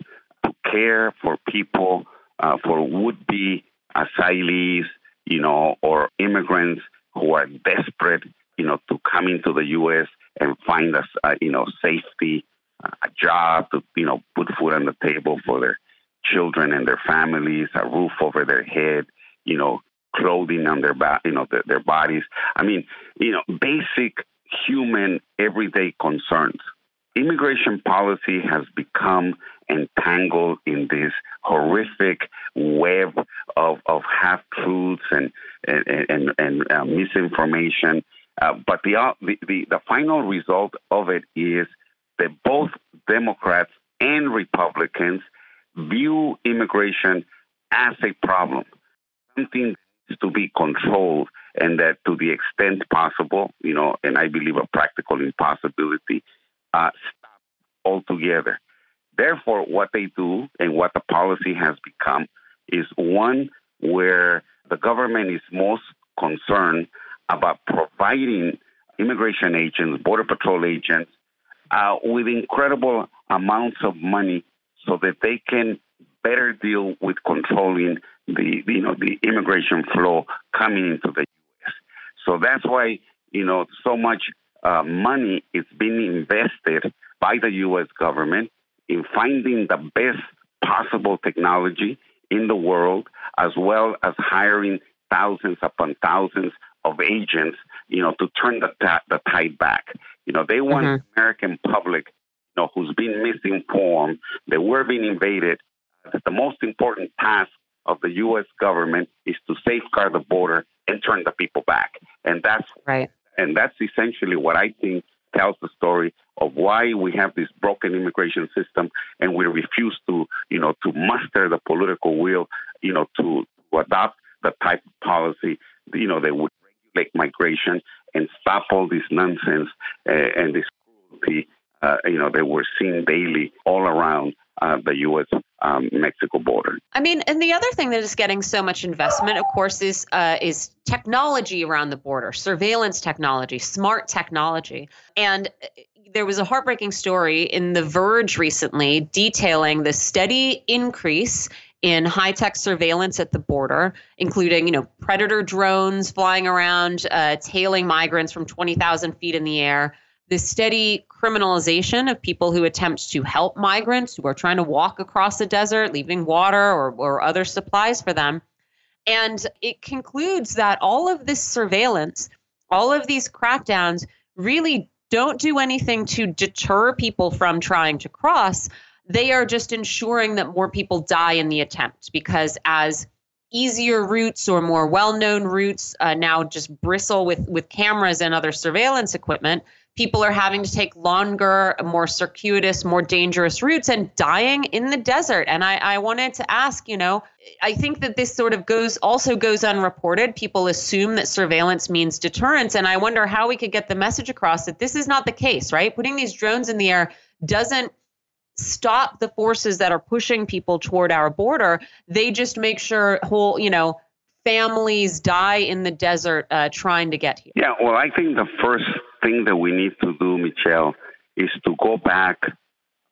to care for people, uh, for would be asylees, you know, or immigrants who are desperate, you know, to come into the U.S. and find us, uh, you know, safety, uh, a job to, you know, put food on the table for their children and their families, a roof over their head, you know, clothing on their back, you know, their, their bodies. I mean, you know, basic human everyday concerns immigration policy has become entangled in this horrific web of, of half truths and, and, and, and uh, misinformation. Uh, but the, the, the the final result of it is that both Democrats and Republicans view immigration as a problem, something to be controlled, and that to the extent possible, you know, and I believe a practical impossibility, uh, stop altogether. Therefore, what they do and what the policy has become is one where the government is most concerned about providing immigration agents, border patrol agents, uh, with incredible amounts of money so that they can better deal with controlling the, you know the immigration flow coming into the U.S. So that's why you know so much uh, money is being invested by the U.S. government in finding the best possible technology in the world, as well as hiring thousands upon thousands of agents, you know, to turn the, ta- the tide back. You know, they want mm-hmm. the American public, you know, who's been misinformed, that we're being invaded. That the most important task of the U.S. government is to safeguard the border and turn the people back, and that's right. And that's essentially what I think tells the story of why we have this broken immigration system and we refuse to, you know, to muster the political will, you know, to, to adopt the type of policy, you know, that would regulate migration and stop all this nonsense uh, and this cruelty, uh, you know, that we're seeing daily all around uh, the U.S. Um, Mexico border. I mean, and the other thing that is getting so much investment, of course, is uh, is technology around the border, surveillance technology, smart technology, and uh, there was a heartbreaking story in The Verge recently detailing the steady increase in high-tech surveillance at the border, including, you know, predator drones flying around, uh, tailing migrants from 20,000 feet in the air, the steady criminalization of people who attempt to help migrants who are trying to walk across the desert, leaving water or, or other supplies for them. And it concludes that all of this surveillance, all of these crackdowns really don't do anything to deter people from trying to cross. They are just ensuring that more people die in the attempt because as easier routes or more well-known routes uh, now just bristle with with cameras and other surveillance equipment people are having to take longer, more circuitous, more dangerous routes and dying in the desert. And I, I wanted to ask, you know, I think that this sort of goes also goes unreported. People assume that surveillance means deterrence. And I wonder how we could get the message across that this is not the case, right? Putting these drones in the air doesn't stop the forces that are pushing people toward our border. They just make sure whole, you know, families die in the desert uh, trying to get here. Yeah, well, I think the first thing that we need to do, Michelle, is to go back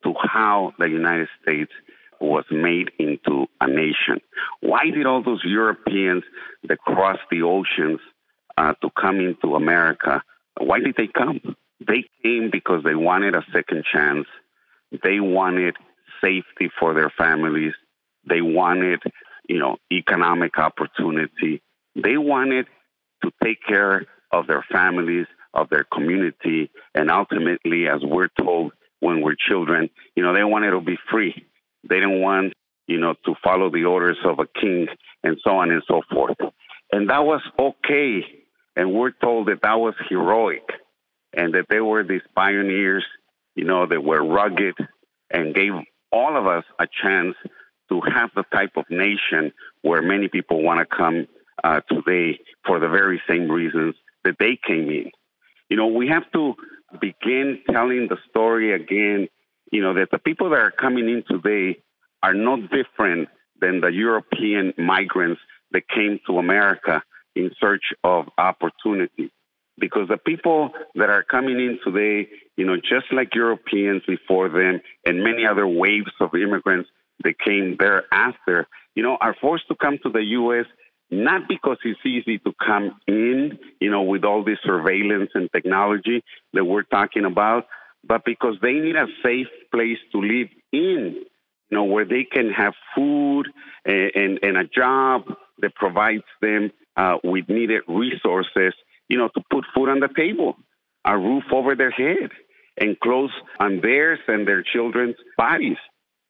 to how the United States was made into a nation. Why did all those Europeans that crossed the oceans uh, to come into America, why did they come? They came because they wanted a second chance. They wanted safety for their families. They wanted, you know, economic opportunity. They wanted to take care of their families of their community. And ultimately, as we're told when we're children, you know, they wanted to be free. They didn't want, you know, to follow the orders of a king and so on and so forth. And that was okay. And we're told that that was heroic and that they were these pioneers, you know, that were rugged and gave all of us a chance to have the type of nation where many people want to come uh, today for the very same reasons that they came in. You know, we have to begin telling the story again, you know, that the people that are coming in today are no different than the European migrants that came to America in search of opportunity. Because the people that are coming in today, you know, just like Europeans before them and many other waves of immigrants that came thereafter, you know, are forced to come to the U.S not because it's easy to come in, you know, with all this surveillance and technology that we're talking about, but because they need a safe place to live in, you know, where they can have food and, and, and a job that provides them uh, with needed resources, you know, to put food on the table, a roof over their head, and clothes on theirs and their children's bodies.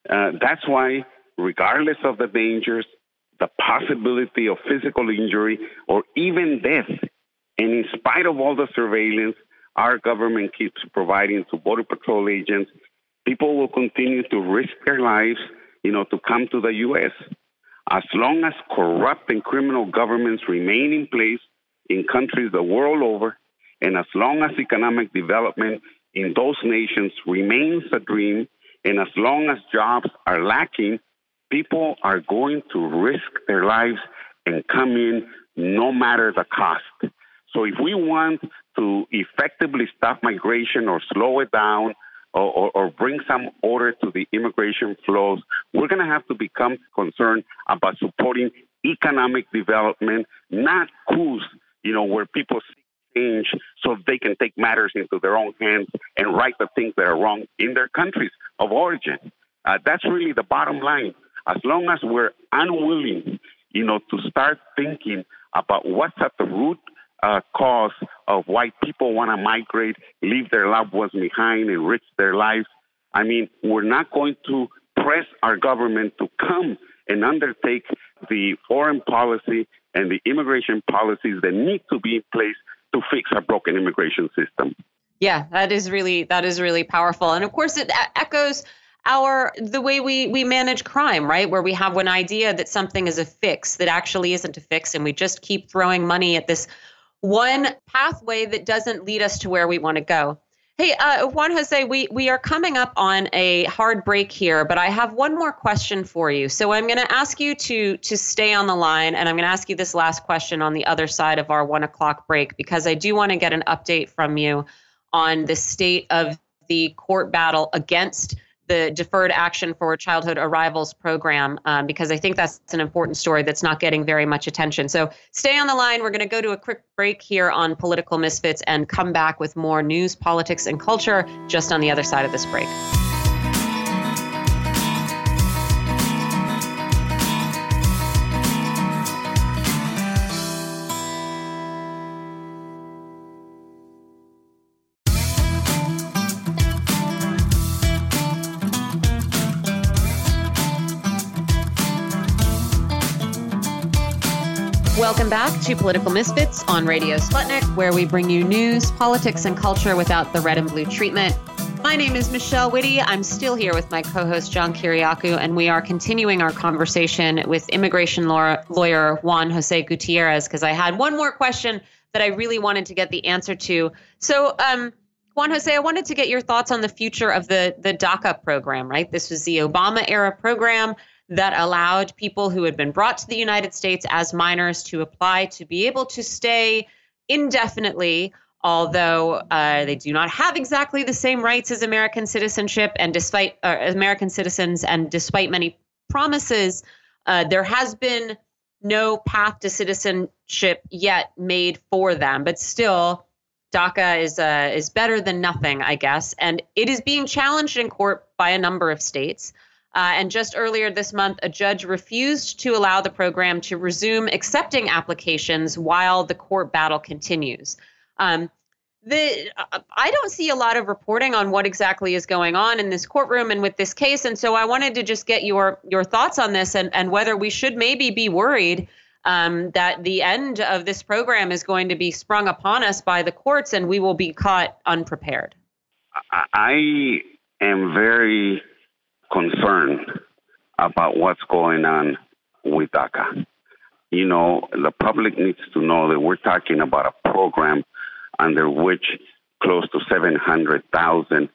Uh, that's why, regardless of the dangers, the possibility of physical injury or even death, And in spite of all the surveillance, our government keeps providing to Border Patrol agents. People will continue to risk their lives, you know, to come to the U.S. As long as corrupt and criminal governments remain in place in countries the world over, and as long as economic development in those nations remains a dream, and as long as jobs are lacking, people are going to risk their lives and come in no matter the cost. So if we want to effectively stop migration or slow it down or, or, or bring some order to the immigration flows, we're going to have to become concerned about supporting economic development, not coups, you know, where people seek change so they can take matters into their own hands and right the things that are wrong in their countries of origin. Uh, that's really the bottom line. As long as we're unwilling, you know, to start thinking about what's at the root uh, cause of why people want to migrate, leave their loved ones behind, enrich their lives. I mean, we're not going to press our government to come and undertake the foreign policy and the immigration policies that need to be in place to fix our broken immigration system. Yeah, that is really that is really powerful, and of course it echoes our the way we we manage crime right where we have an idea that something is a fix that actually isn't a fix and we just keep throwing money at this one pathway that doesn't lead us to where we want to go. Hey, uh, Juan Jose, we, we are coming up on a hard break here, but I have one more question for you. So I'm going to ask you to to stay on the line, and I'm going to ask you this last question on the other side of our one o'clock break because I do want to get an update from you on the state of the court battle against the Deferred Action for Childhood Arrivals program um, because I think that's an important story that's not getting very much attention. So stay on the line. We're going to go to a quick break here on Political Misfits and come back with more news, politics, and culture just on the other side of this break. Welcome back to Political Misfits on Radio Sputnik, where we bring you news, politics, and culture without the red and blue treatment. My name is Michelle Witte. I'm still here with my co host, John Kiriakou, and we are continuing our conversation with immigration lawyer Juan Jose Gutierrez because I had one more question that I really wanted to get the answer to. So, um, Juan Jose, I wanted to get your thoughts on the future of the, the DACA program, right? This was the Obama era program that allowed people who had been brought to the United States as minors to apply to be able to stay indefinitely, although uh, they do not have exactly the same rights as American citizenship, and despite uh, American citizens, and despite many promises, uh, there has been no path to citizenship yet made for them. But still, DACA is uh, is better than nothing, I guess, and it is being challenged in court by a number of states. Uh, and just earlier this month, a judge refused to allow the program to resume accepting applications while the court battle continues. Um, the uh, I don't see a lot of reporting on what exactly is going on in this courtroom and with this case, and so I wanted to just get your your thoughts on this and and whether we should maybe be worried um, that the end of this program is going to be sprung upon us by the courts and we will be caught unprepared. I am very concerned about what's going on with DACA. You know, the public needs to know that we're talking about a program under which close to 700,000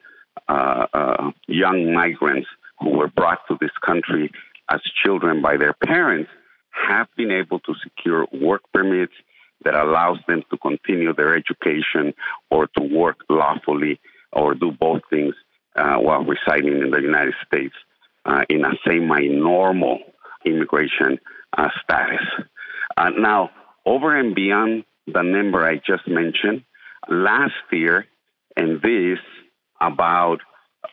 uh, uh, young migrants who were brought to this country as children by their parents have been able to secure work permits that allows them to continue their education or to work lawfully or do both things while residing in the United States uh, in a semi-normal immigration uh, status. Uh, now, over and beyond the number I just mentioned, last year and this about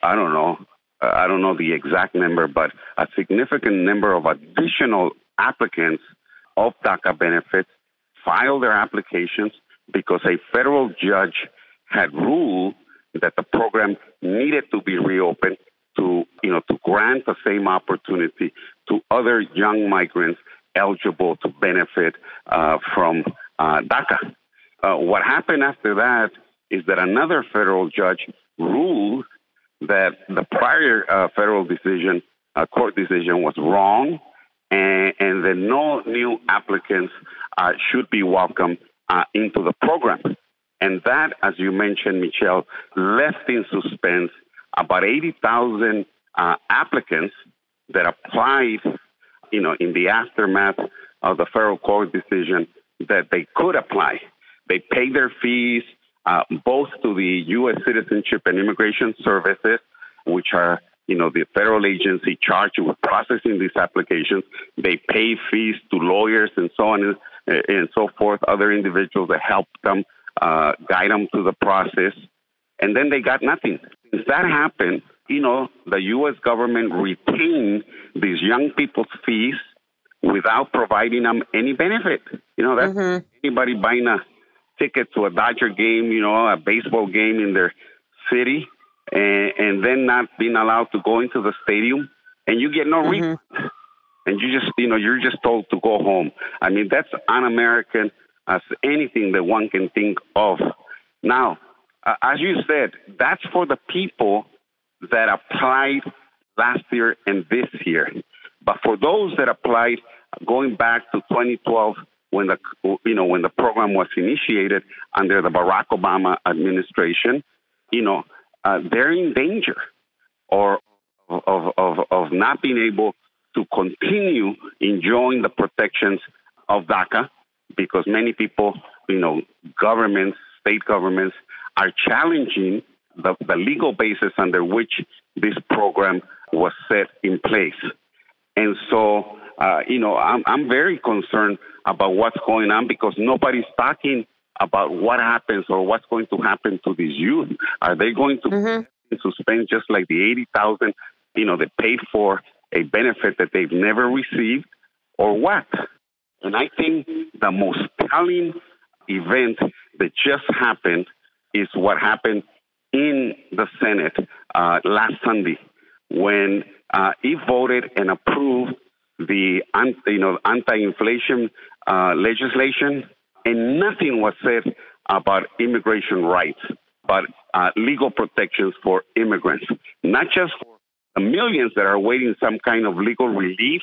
I don't know uh, I don't know the exact number, but a significant number of additional applicants of DACA benefits filed their applications because a federal judge had ruled that the program needed to be reopened to, you know, to grant the same opportunity to other young migrants eligible to benefit uh, from uh, DACA. uh, what happened after that is that another federal judge ruled that the prior uh, federal decision, uh, court decision, was wrong, and, and that no new applicants uh, should be welcomed uh, into the program. And that, as you mentioned, Michelle, left in suspense about 80,000 uh, applicants that applied, you know, in the aftermath of the federal court decision that they could apply. They paid their fees uh, both to the U.S. Citizenship and Immigration Services, which are you know the federal agency charged with processing these applications. They pay fees to lawyers and so on and, and so forth, other individuals that help them uh, guide them through the process, and then they got nothing. Since that happened, you know, the U.S. government retained these young people's fees without providing them any benefit. You know, that's mm-hmm. anybody buying a ticket to a Dodger game, you know, a baseball game in their city, and, and then not being allowed to go into the stadium, and you get no mm-hmm. refund. And you just, you know, you're just told to go home. I mean, that's un-American as anything that one can think of. Now, uh, as you said, that's for the people that applied last year and this year. But for those that applied going back to 2012, when the you know when the program was initiated under the Barack Obama administration, you know uh, they're in danger or of, of of not being able to continue enjoying the protections of DACA because many people, you know, governments, state governments are challenging the, the legal basis under which this program was set in place. And so, uh, you know, I'm, I'm very concerned about what's going on because nobody's talking about what happens or what's going to happen to these youth. Are they going to mm-hmm. suspend just like the 80,000, you know, they paid for a benefit that they've never received or what? And I think the most telling event that just happened is what happened in the Senate uh, last Sunday when uh, voted and approved the you know anti-inflation uh, legislation, and nothing was said about immigration rights, but uh, legal protections for immigrants, not just for the millions that are waiting some kind of legal relief.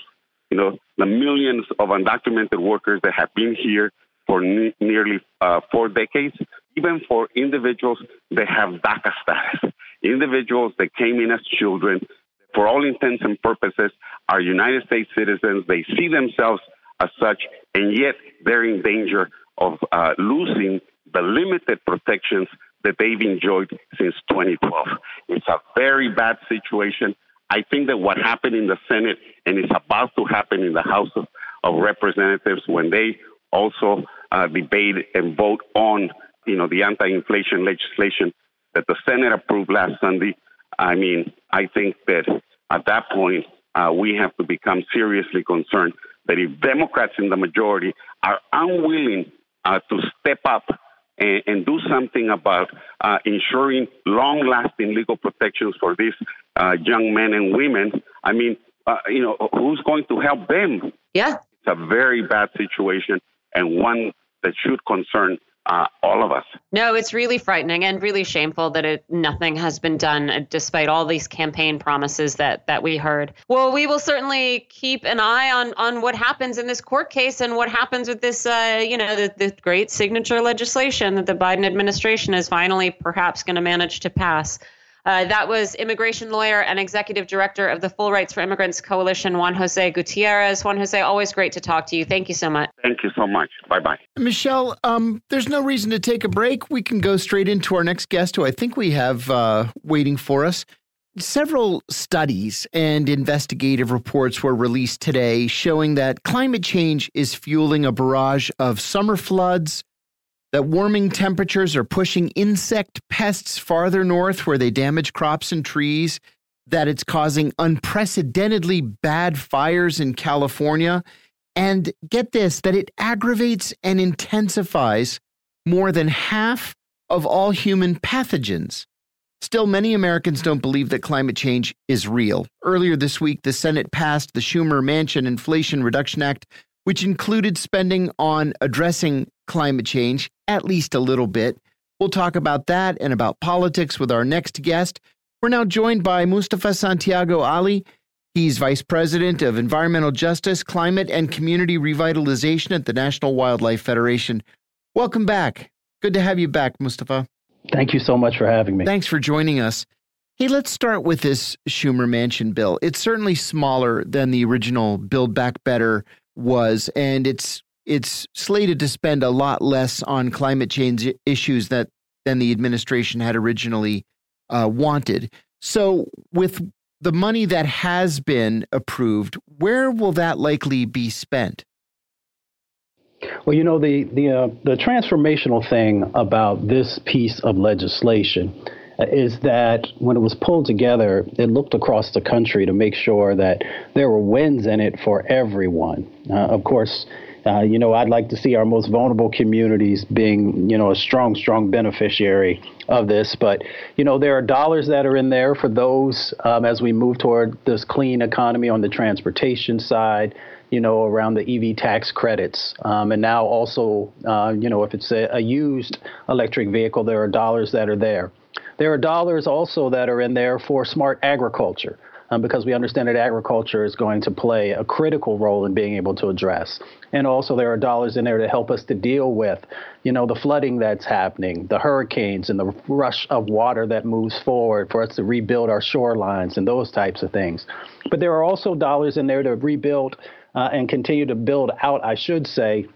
You know, the millions of undocumented workers that have been here for ne- nearly uh, four decades, even for individuals that have DACA status, individuals that came in as children, for all intents and purposes, are United States citizens. They see themselves as such, and yet they're in danger of uh, losing the limited protections that they've enjoyed since 2012. It's a very bad situation. I think that what happened in the Senate and is about to happen in the House of, of Representatives when they also uh, debate and vote on, you know, the anti-inflation legislation that the Senate approved last Sunday. I mean, I think that at that point uh, we have to become seriously concerned that if Democrats in the majority are unwilling uh, to step up and, and, do something about uh, ensuring long-lasting legal protections for these uh, young men and women, I mean, uh, you know, who's going to help them? Yeah, it's a very bad situation and one that should concern uh, all of us. No, it's really frightening and really shameful that it, nothing has been done uh, despite all these campaign promises that that we heard. Well, we will certainly keep an eye on on what happens in this court case and what happens with this, uh, you know, the, the great signature legislation that the Biden administration is finally perhaps going to manage to pass. Uh, that was immigration lawyer and executive director of the Full Rights for Immigrants Coalition, Juan Jose Gutierrez. Juan Jose, always great to talk to you. Thank you so much. Thank you so much. Bye bye. Michelle, um, there's no reason to take a break. We can go straight into our next guest, who I think we have uh, waiting for us. Several studies and investigative reports were released today showing that climate change is fueling a barrage of summer floods, that warming temperatures are pushing insect pests farther north where they damage crops and trees, that it's causing unprecedentedly bad fires in California, and get this, that it aggravates and intensifies more than half of all human pathogens. Still, many Americans don't believe that climate change is real. Earlier this week, the Senate passed the Schumer Manchin Inflation Reduction Act, which included spending on addressing climate change, at least a little bit. We'll talk about that and about politics with our next guest. We're now joined by Mustafa Santiago Ali. He's Vice President of Environmental Justice, Climate, and Community Revitalization at the National Wildlife Federation. Welcome back. Good to have you back, Mustafa. Thank you so much for having me. Thanks for joining us. Hey, let's start with this Schumer Manchin bill. It's certainly smaller than the original Build Back Better was, and it's it's slated to spend a lot less on climate change issues that than the administration had originally uh, wanted. So, with the money that has been approved, where will that likely be spent? Well, you know the the uh, the transformational thing about this piece of legislation is that when it was pulled together, it looked across the country to make sure that there were wins in it for everyone. Uh, of course, uh, you know, I'd like to see our most vulnerable communities being, you know, a strong, strong beneficiary of this. But, you know, there are dollars that are in there for those um, as we move toward this clean economy on the transportation side, you know, around the EV tax credits. Um, and now also, uh, you know, if it's a, a used electric vehicle, there are dollars that are there. There are dollars also that are in there for smart agriculture. Um, because we understand that agriculture is going to play a critical role in being able to address. And also, there are dollars in there to help us to deal with, you know, the flooding that's happening, the hurricanes, and the rush of water that moves forward for us to rebuild our shorelines and those types of things. But there are also dollars in there to rebuild uh, and continue to build out, I should say,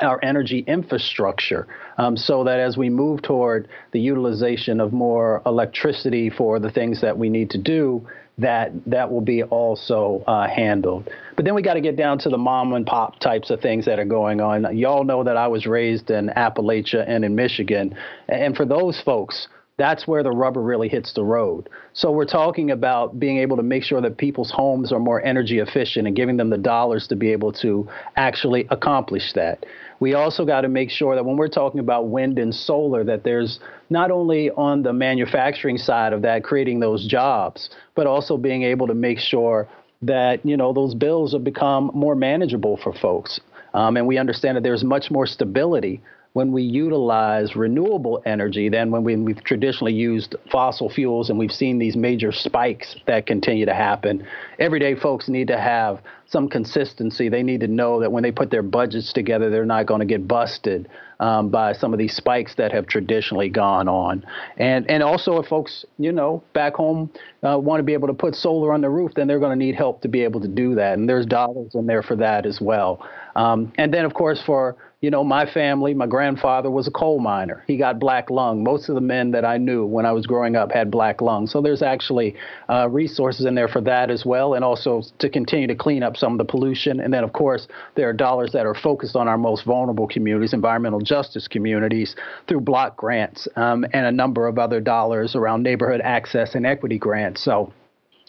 our energy infrastructure um, so that as we move toward the utilization of more electricity for the things that we need to do, that that will be also uh, handled. But then we got to get down to the mom and pop types of things that are going on. Y'all know that I was raised in Appalachia and in Michigan, and for those folks, that's where the rubber really hits the road. So we're talking about being able to make sure that people's homes are more energy efficient and giving them the dollars to be able to actually accomplish that. We also got to make sure that when we're talking about wind and solar that there's not only on the manufacturing side of that creating those jobs, but also being able to make sure that, you know, those bills have become more manageable for folks. Um, and we understand that there's much more stability when we utilize renewable energy than when we, have traditionally used fossil fuels and we've seen these major spikes that continue to happen. Everyday folks need to have some consistency. They need to know that when they put their budgets together, they're not going to get busted um, by some of these spikes that have traditionally gone on. And and also, if folks, you know, back home uh, want to be able to put solar on the roof, then they're going to need help to be able to do that. And there's dollars in there for that as well. Um, and then, of course, for you know, my family, my grandfather was a coal miner. He got black lung. Most of the men that I knew when I was growing up had black lung. So there's actually uh, resources in there for that as well, and also to continue to clean up some of the pollution. And then, of course, there are dollars that are focused on our most vulnerable communities, environmental justice communities, through block grants um, and a number of other dollars around neighborhood access and equity grants. So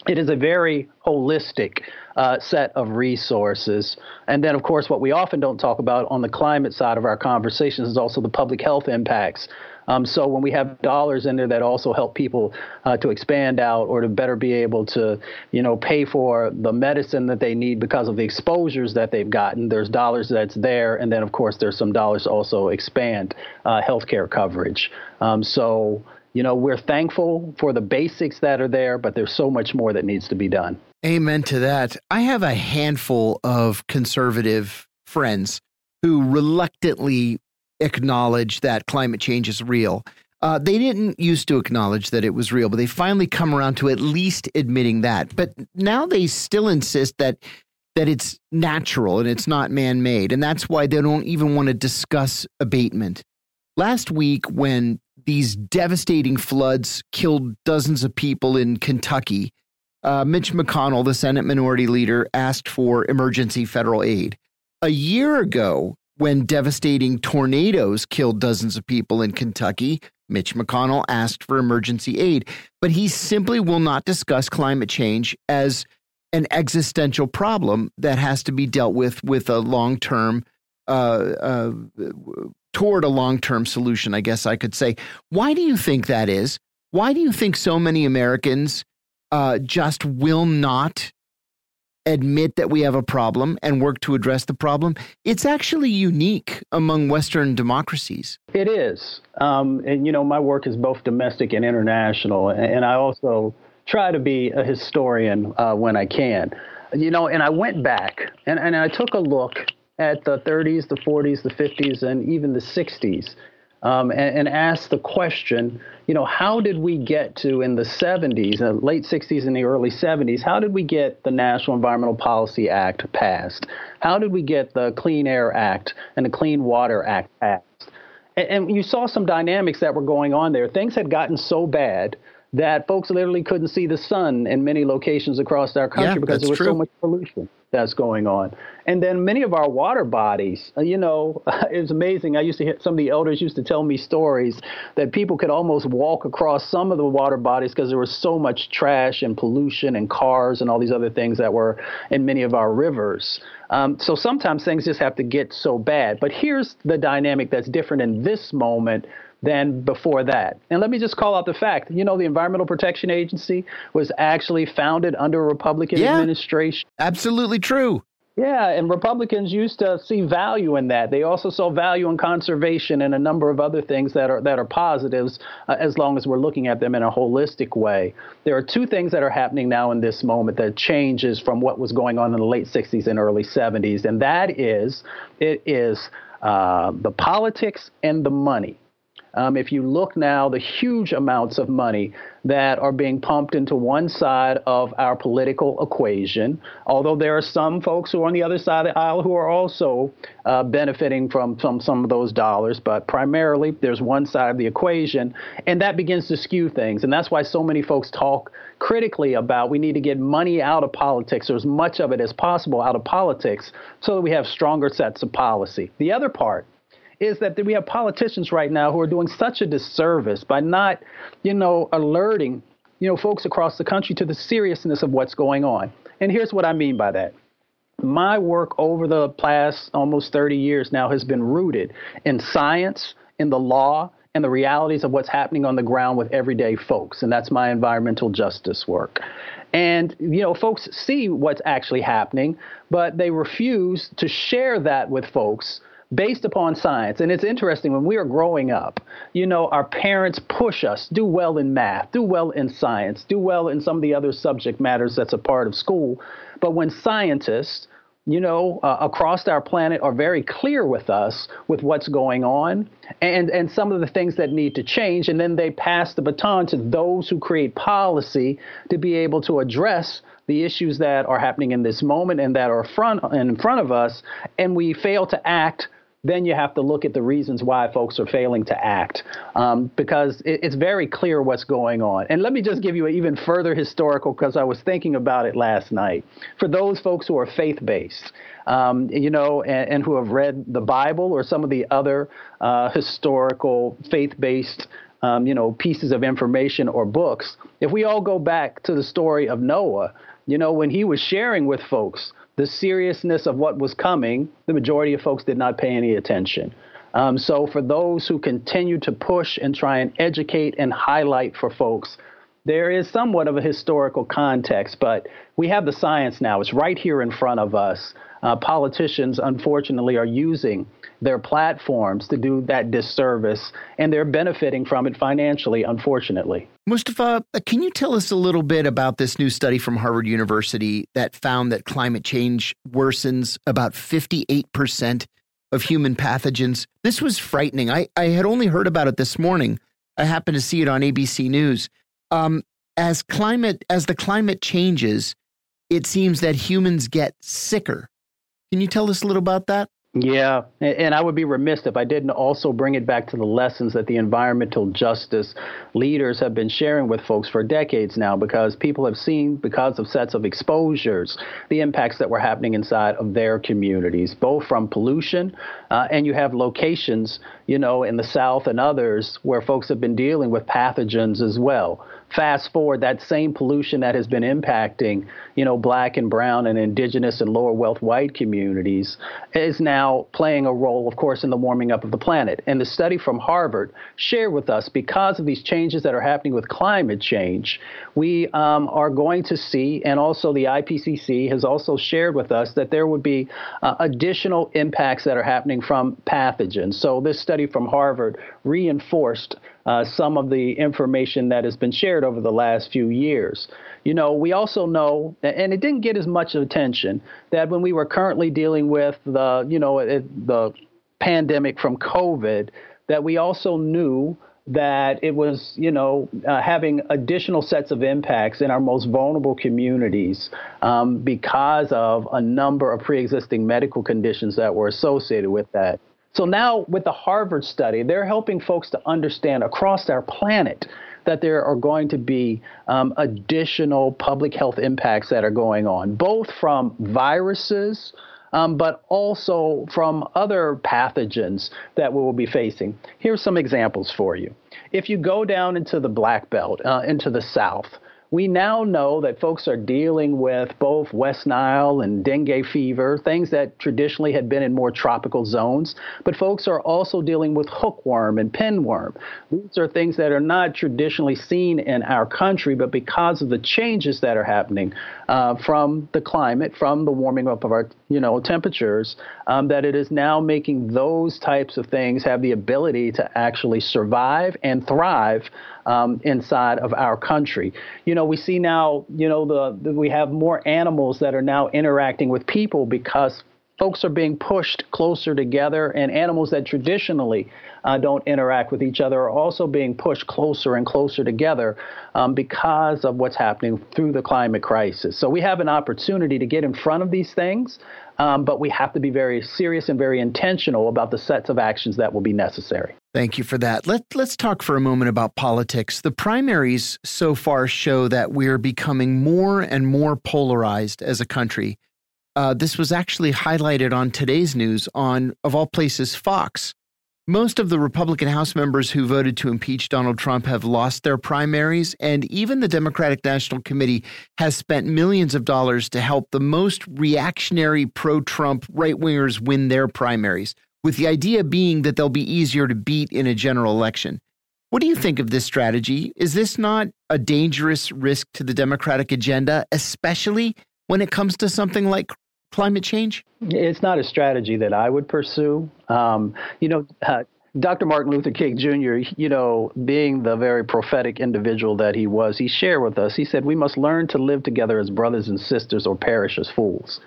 it is a very holistic uh, set of resources. And then, of course, what we often don't talk about on the climate side of our conversations is also the public health impacts. Um, so when we have dollars in there that also help people uh, to expand out or to better be able to, you know, pay for the medicine that they need because of the exposures that they've gotten, there's dollars that's there, and then of course there's some dollars to also expand uh, healthcare coverage. Um, so you know, we're thankful for the basics that are there, but there's so much more that needs to be done. Amen to that. I have a handful of conservative friends who reluctantly acknowledge that climate change is real. Uh, they didn't used to acknowledge that it was real, but they finally come around to at least admitting that. But now they still insist that that it's natural and it's not man-made, and that's why they don't even want to discuss abatement. Last week, when these devastating floods killed dozens of people in Kentucky, uh, Mitch McConnell, the Senate Minority Leader, asked for emergency federal aid. A year ago, when devastating tornadoes killed dozens of people in Kentucky, Mitch McConnell asked for emergency aid. But he simply will not discuss climate change as an existential problem that has to be dealt with with a long term uh, uh, toward a long term solution, I guess I could say. Why do you think that is? Why do you think so many Americans uh, just will not admit that we have a problem and work to address the problem, it's actually unique among Western democracies. It is. Um, and, you know, my work is both domestic and international. And I also try to be a historian uh, when I can. You know, and I went back and, and I took a look at the 30s, the 40s, the 50s, and even the 60s um, and, and asked the question, you know, how did we get to in the 70s, uh, late 60s and the early 70s, how did we get the National Environmental Policy Act passed? How did we get the Clean Air Act and the Clean Water Act passed? And, and you saw some dynamics that were going on there. Things had gotten so bad that folks literally couldn't see the sun in many locations across our country yeah, because there was true. so much pollution that's going on. And then many of our water bodies, uh, you know, it's amazing. I used to hear some of the elders used to tell me stories that people could almost walk across some of the water bodies because there was so much trash and pollution and cars and all these other things that were in many of our rivers. Um, so sometimes things just have to get so bad. But here's the dynamic that's different in this moment than before that. And let me just call out the fact, you know, the Environmental Protection Agency was actually founded under a Republican yeah, administration. Absolutely true. Yeah, and Republicans used to see value in that. They also saw value in conservation and a number of other things that are that are positives uh, as long as we're looking at them in a holistic way. There are two things that are happening now in this moment that changes from what was going on in the late 60s and early 70s, and that is it is uh, the politics and the money. Um, if you look now, the huge amounts of money that are being pumped into one side of our political equation, although there are some folks who are on the other side of the aisle who are also uh, benefiting from, from some of those dollars, but primarily there's one side of the equation, and that begins to skew things. And that's why so many folks talk critically about we need to get money out of politics or as much of it as possible out of politics so that we have stronger sets of policy. The other part is that we have politicians right now who are doing such a disservice by not, you know, alerting, you know, folks across the country to the seriousness of what's going on. And here's what I mean by that. My work over the past almost 30 years now has been rooted in science, in the law, and the realities of what's happening on the ground with everyday folks. And that's my environmental justice work. And, you know, folks see what's actually happening, but they refuse to share that with folks based upon science. And it's interesting when we are growing up, you know, our parents push us do well in math, do well in science, do well in some of the other subject matters that's a part of school. But when scientists, you know, uh, across our planet are very clear with us with what's going on and, and some of the things that need to change. And then they pass the baton to those who create policy to be able to address the issues that are happening in this moment and that are front in front of us. And we fail to act then you have to look at the reasons why folks are failing to act um, because it, it's very clear what's going on. And let me just give you an even further historical because I was thinking about it last night. For those folks who are faith based, um, you know, and, and, who have read the Bible or some of the other uh, historical faith based um, you know, pieces of information or books, if we all go back to the story of Noah, you know, when he was sharing with folks the seriousness of what was coming, the majority of folks did not pay any attention. Um, so, for those who continue to push and try and educate and highlight for folks, there is somewhat of a historical context, but we have the science now. It's right here in front of us. Uh, politicians, unfortunately, are using their platforms to do that disservice, and they're benefiting from it financially, unfortunately. Mustafa, can you tell us a little bit about this new study from Harvard University that found that climate change worsens about 58% of human pathogens? This was frightening. I, I had only heard about it this morning. I happened to see it on ABC News. Um, as climate as the climate changes, it seems that humans get sicker. Can you tell us a little about that? Yeah, and I would be remiss if I didn't also bring it back to the lessons that the environmental justice leaders have been sharing with folks for decades now, because people have seen, because of sets of exposures, the impacts that were happening inside of their communities, both from pollution Uh, and you have locations, you know, in the South and others where folks have been dealing with pathogens as well. Fast forward, that same pollution that has been impacting, you know, black and brown and indigenous and lower wealth white communities is now playing a role, of course, in the warming up of the planet. And the study from Harvard shared with us because of these changes that are happening with climate change, we um, are going to see, and also the IPCC has also shared with us that there would be uh, additional impacts that are happening from pathogens. So this study from Harvard reinforced uh, some of the information that has been shared over the last few years. You know, we also know, and it didn't get as much attention, that when we were currently dealing with the, you know, it, the pandemic from COVID, that we also knew that it was, you know, uh, having additional sets of impacts in our most vulnerable communities um, because of a number of pre-existing medical conditions that were associated with that. So now with the Harvard study, they're helping folks to understand across our planet that there are going to be um, additional public health impacts that are going on, both from viruses, um, but also from other pathogens that we will be facing. Here's some examples for you. If you go down into the Black Belt, uh, into the South, we now know that folks are dealing with both West Nile and dengue fever, things that traditionally had been in more tropical zones, but folks are also dealing with hookworm and pinworm. These are things that are not traditionally seen in our country, but because of the changes that are happening uh, from the climate, from the warming up of our you know temperatures, um, that it is now making those types of things have the ability to actually survive and thrive um, inside of our country. You know, we see now, you know, the, the we have more animals that are now interacting with people because folks are being pushed closer together, and animals that traditionally uh, don't interact with each other are also being pushed closer and closer together um, because of what's happening through the climate crisis. So we have an opportunity to get in front of these things, um, but we have to be very serious and very intentional about the sets of actions that will be necessary. Thank you for that. Let, let's talk for a moment about politics. The primaries so far show that we're becoming more and more polarized as a country. Uh, this was actually highlighted on today's news on, of all places, Fox. Most of the Republican House members who voted to impeach Donald Trump have lost their primaries, and even the Democratic National Committee has spent millions of dollars to help the most reactionary pro Trump right wingers win their primaries with the idea being that they'll be easier to beat in a general election. What do you think of this strategy? Is this not a dangerous risk to the Democratic agenda, especially when it comes to something like climate change? It's not a strategy that I would pursue. Um, you know, uh, Dr. Martin Luther King Jr., you know, being the very prophetic individual that he was, he shared with us, he said, We must learn to live together as brothers and sisters or perish as fools.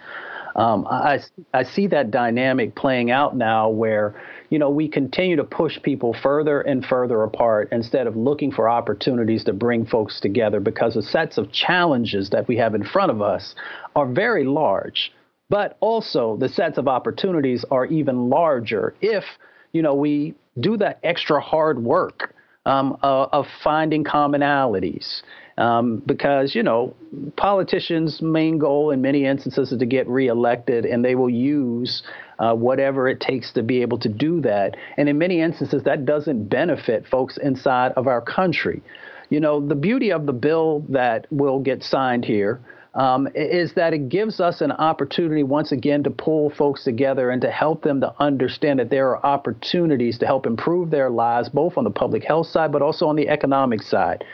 Um, I, I see that dynamic playing out now where, you know, we continue to push people further and further apart instead of looking for opportunities to bring folks together because the sets of challenges that we have in front of us are very large. But also the sets of opportunities are even larger if, you know, we do that extra hard work um, uh, of finding commonalities um, because, you know, politicians' main goal in many instances is to get reelected, and they will use uh, whatever it takes to be able to do that. And in many instances, that doesn't benefit folks inside of our country. You know, the beauty of the bill that will get signed here. Um, is that it gives us an opportunity once again to pull folks together and to help them to understand that there are opportunities to help improve their lives, both on the public health side, but also on the economic side.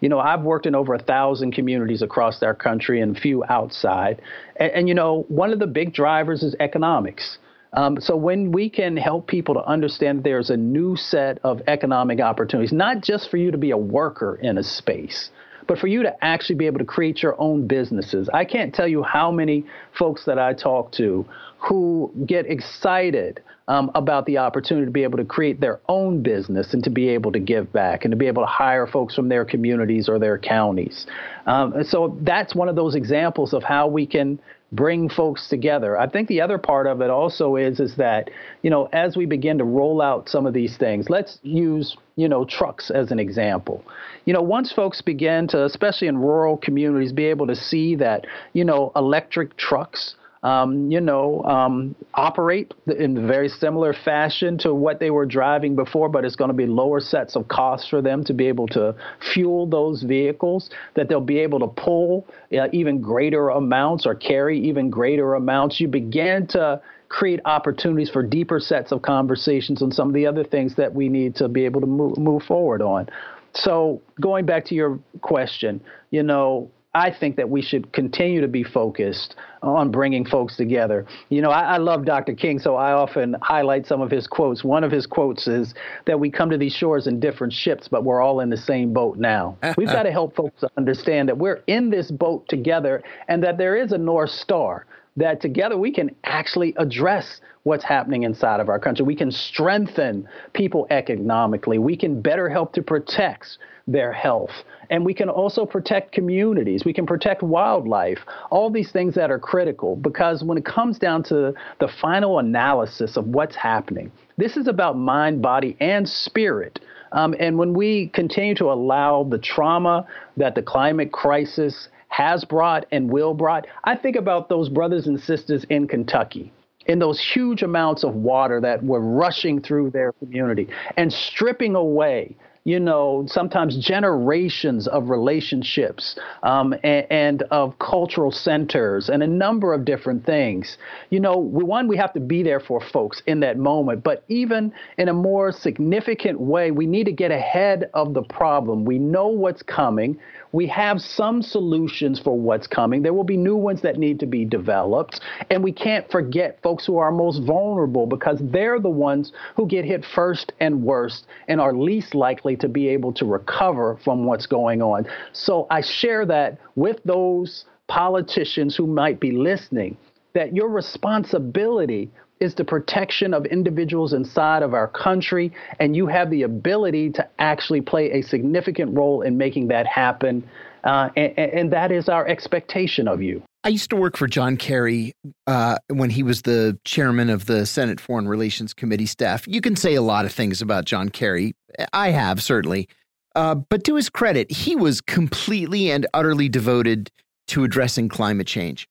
You know, I've worked in over a thousand communities across our country and a few outside. And, and you know, one of the big drivers is economics. Um, so when we can help people to understand there's a new set of economic opportunities, not just for you to be a worker in a space, but for you to actually be able to create your own businesses. I can't tell you how many folks that I talk to who get excited um, about the opportunity to be able to create their own business and to be able to give back and to be able to hire folks from their communities or their counties. Um, so that's one of those examples of how we can bring folks together. I think the other part of it also is is that you know as we begin to roll out some of these things, let's use you know trucks as an example. You know once folks begin to, especially in rural communities, be able to see that you know electric trucks um, you know, um, operate in very similar fashion to what they were driving before, but it's going to be lower sets of costs for them to be able to fuel those vehicles, that they'll be able to pull uh, even greater amounts or carry even greater amounts. You begin to create opportunities for deeper sets of conversations on some of the other things that we need to be able to move, move forward on. So, going back to your question, you know, I think that we should continue to be focused on bringing folks together. You know, I, I, love Dr. King, so I often highlight some of his quotes. One of his quotes is that we come to these shores in different ships, but we're all in the same boat now. We've got to help folks understand that we're in this boat together and that there is a North Star that together we can actually address what's happening inside of our country. We can strengthen people economically. We can better help to protect their health. And we can also protect communities. We can protect wildlife, all these things that are critical because when it comes down to the final analysis of what's happening, this is about mind, body, and spirit. Um, and when we continue to allow the trauma that the climate crisis has brought and will brought. I think about those brothers and sisters in Kentucky in those huge amounts of water that were rushing through their community and stripping away you know, sometimes generations of relationships um, and, and, of cultural centers and a number of different things. You know, we, one, we have to be there for folks in that moment, but even in a more significant way, we need to get ahead of the problem. We know what's coming we have some solutions for what's coming. There will be new ones that need to be developed. And we can't forget folks who are most vulnerable because they're the ones who get hit first and worst and are least likely to be able to recover from what's going on. So I share that with those politicians who might be listening that your responsibility is the protection of individuals inside of our country, and you have the ability to actually play a significant role in making that happen. Uh, and, and, that is our expectation of you. I used to work for John Kerry uh, when he was the chairman of the Senate Foreign Relations Committee staff. You can say a lot of things about John Kerry. I have, certainly. Uh, but to his credit, he was completely and utterly devoted to addressing climate change.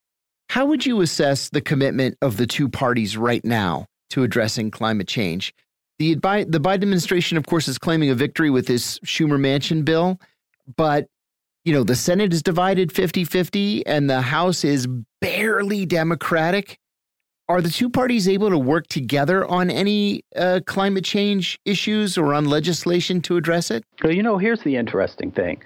How would you assess the commitment of the two parties right now to addressing climate change? The, the Biden administration, of course, is claiming a victory with this Schumer Manchin bill, but you know, the Senate is divided 50 50 and the House is barely Democratic. Are the two parties able to work together on any uh, climate change issues or on legislation to address it? Well, you know, here's the interesting thing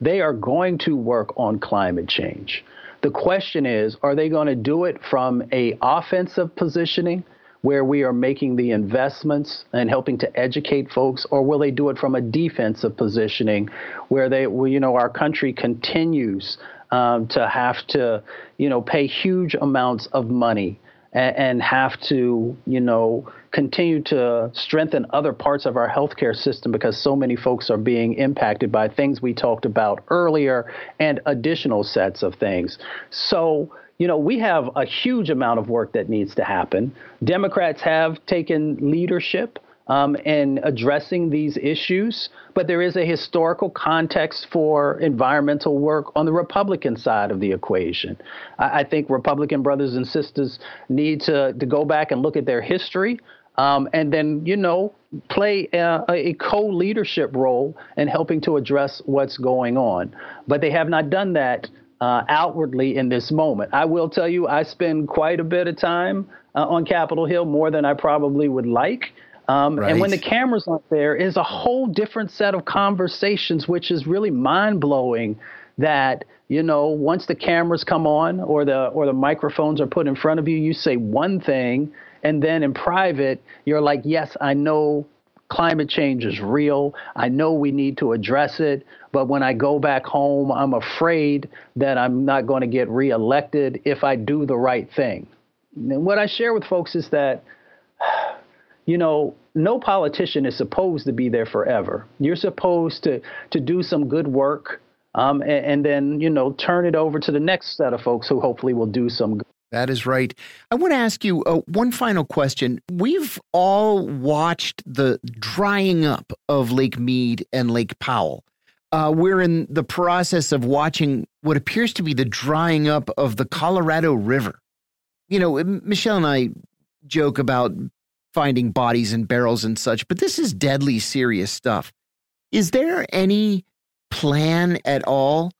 they are going to work on climate change. The question is, are they going to do it from a offensive positioning where we are making the investments and helping to educate folks, or will they do it from a defensive positioning where they, you know, our country continues um, to have to, you know, pay huge amounts of money and, and have to, you know, continue to strengthen other parts of our healthcare system because so many folks are being impacted by things we talked about earlier and additional sets of things. So, you know, we have a huge amount of work that needs to happen. Democrats have taken leadership um, in addressing these issues, but there is a historical context for environmental work on the Republican side of the equation. I, I think Republican brothers and sisters need to, to go back and look at their history. Um, and then, you know, play a, a co leadership role in helping to address what's going on. But they have not done that uh, outwardly in this moment. I will tell you, I spend quite a bit of time uh, on Capitol Hill, more than I probably would like. Um, right. And when the camera's aren't there, is a whole different set of conversations, which is really mind blowing. That you know, once the cameras come on or the or the microphones are put in front of you, you say one thing, and then in private, you're like, yes, I know climate change is real. I know we need to address it. But when I go back home, I'm afraid that I'm not going to get reelected if I do the right thing. And what I share with folks is that you know, no politician is supposed to be there forever. You're supposed to to do some good work, um, and, and, then you know turn it over to the next set of folks who hopefully will do some. good. That is right. I want to ask you uh, one final question. We've all watched the drying up of Lake Mead and Lake Powell. Uh, we're in the process of watching what appears to be the drying up of the Colorado River. you know, Michelle and I joke about finding bodies in barrels and such, but this is deadly serious stuff. Is there any plan at all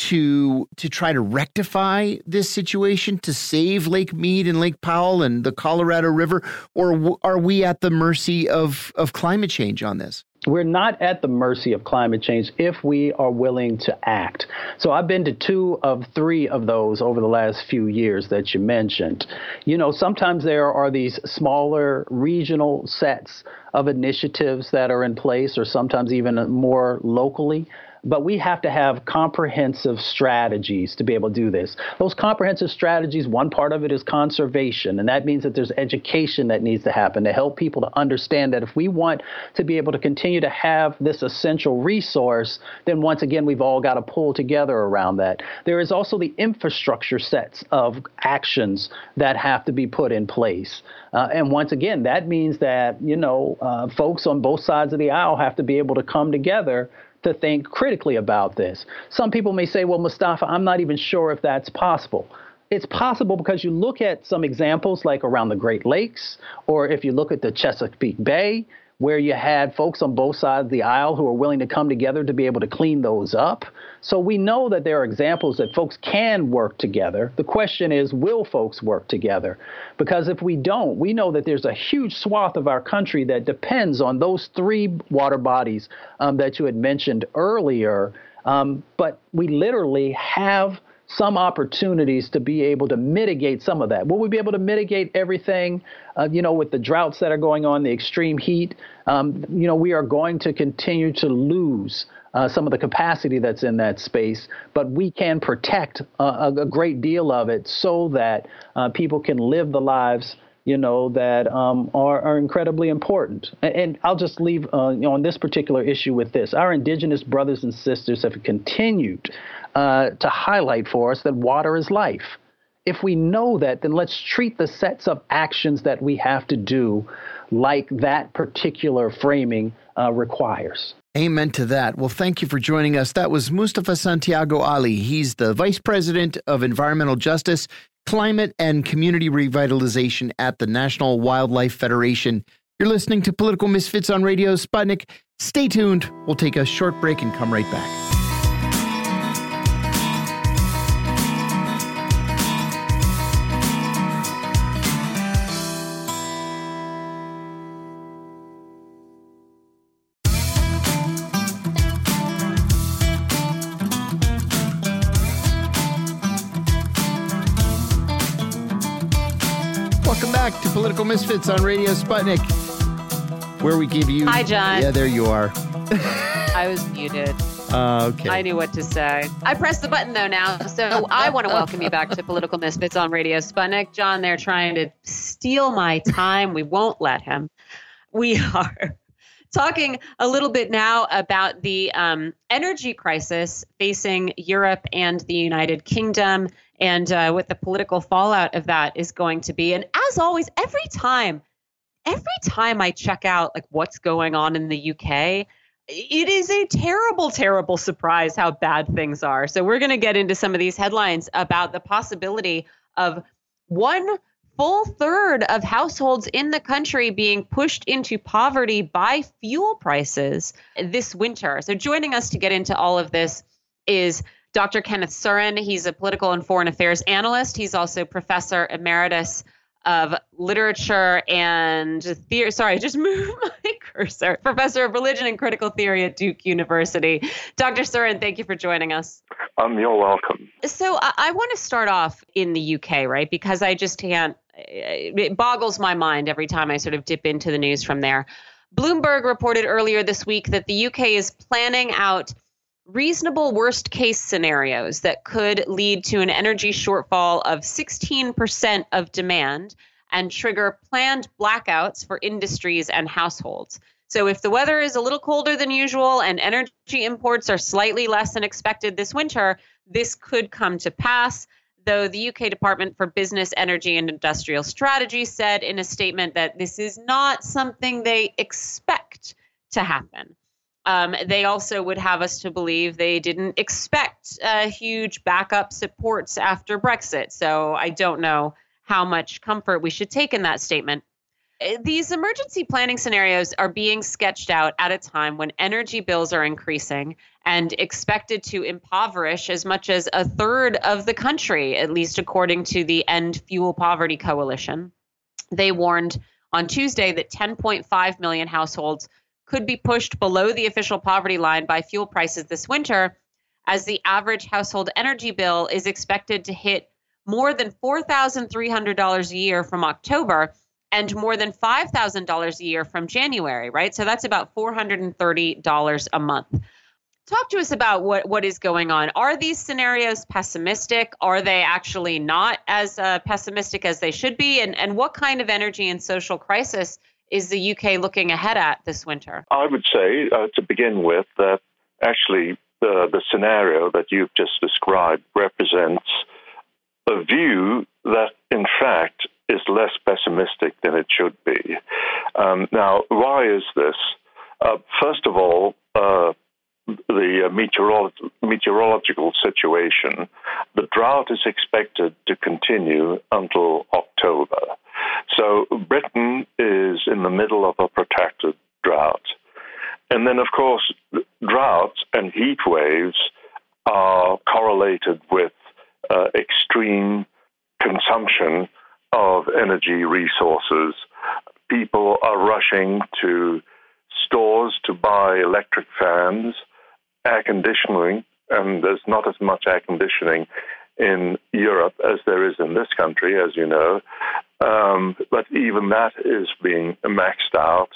to to try to rectify this situation to save Lake Mead and Lake Powell and the Colorado River or are we at the mercy of of climate change on this? We're not at the mercy of climate change if we are willing to act. So I've been to two of three of those over the last few years that you mentioned. You know, sometimes there are these smaller regional sets of initiatives that are in place, or sometimes even more locally but we have to have comprehensive strategies to be able to do this. Those comprehensive strategies, one part of it is conservation, and that means that there's education that needs to happen to help people to understand that if we want to be able to continue to have this essential resource, then once again, we've all got to pull together around that. There is also the infrastructure sets of actions that have to be put in place. Uh, and once again, that means that, you know, uh, folks on both sides of the aisle have to be able to come together to think critically about this. Some people may say, well, Mustafa, I'm not even sure if that's possible. It's possible because you look at some examples like around the Great Lakes, or if you look at the Chesapeake Bay, where you had folks on both sides of the aisle who are willing to come together to be able to clean those up. So we know that there are examples that folks can work together. The question is, will folks work together? Because if we don't, we know that there's a huge swath of our country that depends on those three water bodies um, that you had mentioned earlier. Um, but we literally have some opportunities to be able to mitigate some of that. Will we be able to mitigate everything? Uh, you know, with the droughts that are going on, the extreme heat, um, you know, we are going to continue to lose uh, some of the capacity that's in that space, but we can protect a, a, great deal of it so that uh, people can live the lives you know, that um, are, are incredibly important. And, and I'll just leave uh, you know, on this particular issue with this. Our indigenous brothers and sisters have continued uh, to highlight for us that water is life. If we know that, then let's treat the sets of actions that we have to do like that particular framing uh, requires. Amen to that. Well, thank you for joining us. That was Mustafa Santiago Ali. He's the Vice President of Environmental Justice, Climate, and Community Revitalization at the National Wildlife Federation. You're listening to Political Misfits on Radio Sputnik. Stay tuned. We'll take a short break and come right back. Misfits on Radio Sputnik, where we give you. Hi, John. Yeah, there you are. I was muted. Uh, okay. I knew what to say. I pressed the button though now, so I want to welcome you back to Political Misfits on Radio Sputnik. John, they're trying to steal my time. We won't let him. We are talking a little bit now about the um, energy crisis facing Europe and the United Kingdom and uh, what the political fallout of that is going to be. And as always, every time, every time I check out like what's going on in the UK, it is a terrible, terrible surprise how bad things are. So we're going to get into some of these headlines about the possibility of one full third of households in the country being pushed into poverty by fuel prices this winter. So joining us to get into all of this is Dr. Kenneth Surin. He's a political and foreign affairs analyst. He's also professor emeritus of literature and theory. Sorry, just moved my cursor. Professor of religion and critical theory at Duke University. Dr. Surin, thank you for joining us. Um, you're welcome. So I, I want to start off in the UK, right? Because I just can't, it boggles my mind every time I sort of dip into the news from there. Bloomberg reported earlier this week that the UK is planning out reasonable worst case scenarios that could lead to an energy shortfall of 16% of demand and trigger planned blackouts for industries and households. So, if the weather is a little colder than usual and energy imports are slightly less than expected this winter, this could come to pass. Though the UK Department for Business, Energy and Industrial Strategy said in a statement that this is not something they expect to happen. Um, they also would have us to believe they didn't expect uh, huge backup supports after Brexit. So I don't know how much comfort we should take in that statement. Eh, these emergency planning scenarios are being sketched out at a time when energy bills are increasing and expected to impoverish as much as a third of the country, at least according to the End Fuel Poverty Coalition. They warned on Tuesday that 10.5 million households could be pushed below the official poverty line by fuel prices this winter, as the average household energy bill is expected to hit more than $4,300 a year from October and more than $5,000 a year from January, right? So that's about $430 a month. Talk to us about what, what is going on. Are these scenarios pessimistic? Are they actually not as uh, pessimistic as they should be? And, and what kind of energy and social crisis is the UK looking ahead at this winter? I would say, uh, to begin with, that actually the, the scenario that you've just described represents a view that, in fact, is less pessimistic than it should be. Um, now, why is this? Uh, first of all, uh, the uh, meteorolo- meteorological situation, the drought is expected to continue until October. So Britain is in the middle of a protracted drought. And then, of course, droughts and heat waves are correlated with uh, extreme consumption of energy resources. People are rushing to stores to buy electric fans, air conditioning, and there's not as much air conditioning in Europe as there is in this country, as you know. Um, but even that is being maxed out.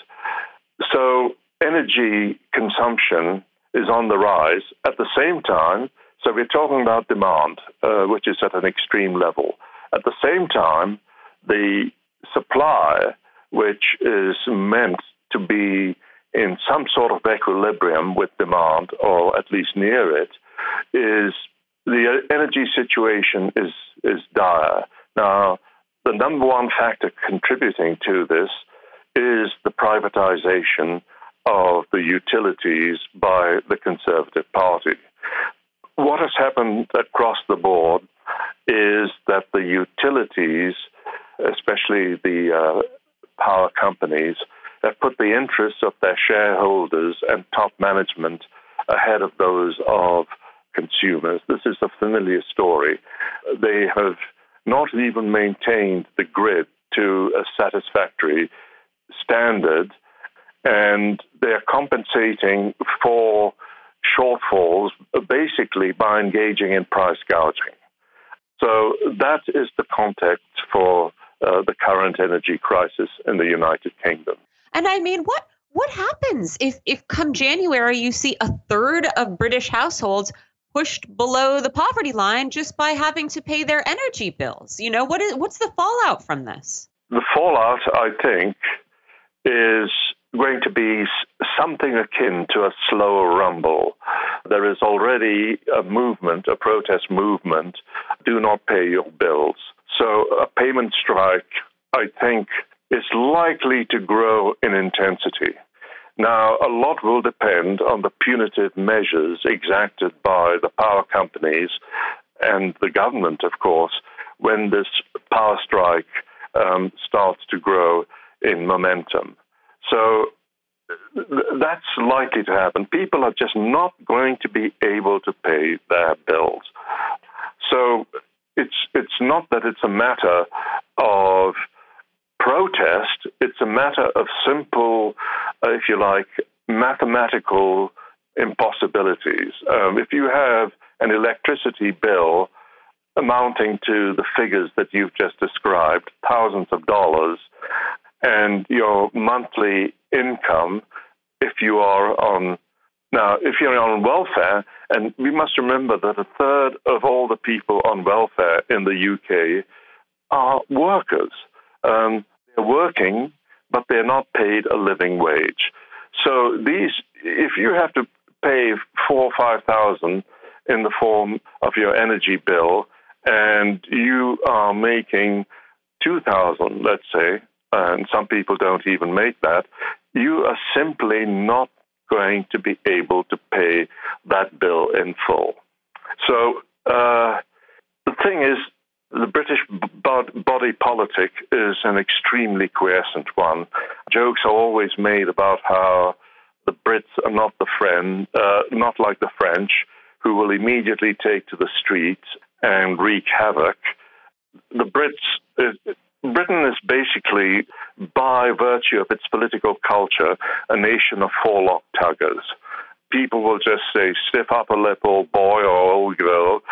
So energy consumption is on the rise. At the same time, so we're talking about demand, uh, which is at an extreme level. At the same time, the supply, which is meant to be in some sort of equilibrium with demand, or at least near it, is the energy situation is is dire. Now, the number one factor contributing to this is the privatization of the utilities by the Conservative Party. What has happened across the board is that the utilities, especially the uh, power companies, have put the interests of their shareholders and top management ahead of those of consumers. This is a familiar story. They have not even maintained the grid to a satisfactory standard, and they're compensating for shortfalls basically by engaging in price gouging. So that is the context for uh, the current energy crisis in the United Kingdom. And I mean, what what happens if if come January you see a third of British households pushed below the poverty line just by having to pay their energy bills? You know, what is what's the fallout from this? The fallout, I think, is going to be something akin to a slower rumble. There is already a movement, a protest movement, do not pay your bills. So a payment strike, I think, is likely to grow in intensity. Now, a lot will depend on the punitive measures exacted by the power companies and the government, of course, when this power strike um, starts to grow in momentum. So that's likely to happen. People are just not going to be able to pay their bills. So it's it's not that it's a matter of protest. It's a matter of simple, uh, if you like, mathematical impossibilities. Um, if you have an electricity bill amounting to the figures that you've just described, thousands of dollars, and your monthly income, if you are on now, if you're on welfare, and we must remember that a third of all the people on welfare in the UK are workers. Um, they're working, but they're not paid a living wage. So these, if you have to pay four or five thousand in the form of your energy bill, and you are making two thousand, let's say, and some people don't even make that, you are simply not going to be able to pay that bill in full. So uh, the thing is, the British body politic is an extremely quiescent one. Jokes are always made about how the Brits are not the friend, uh, not like the French, who will immediately take to the streets and wreak havoc. The Brits, uh, Britain is basically, by virtue of its political culture, a nation of forelock tuggers. People will just say, stiff upper lip, old boy or old girl,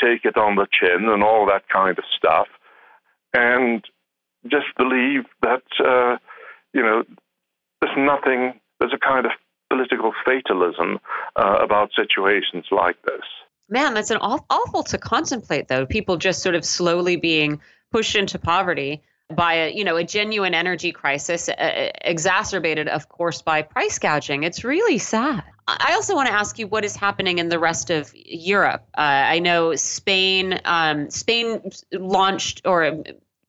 take it on the chin, and all that kind of stuff. And just believe that, uh, you know, there's nothing there's a kind of political fatalism uh, about situations like this. Man, that's an awful, awful to contemplate, though. People just sort of slowly being pushed into poverty by a you know a genuine energy crisis, uh, exacerbated, of course, by price gouging. It's really sad. I also want to ask you what is happening in the rest of Europe. Uh, I know Spain. Um, Spain launched or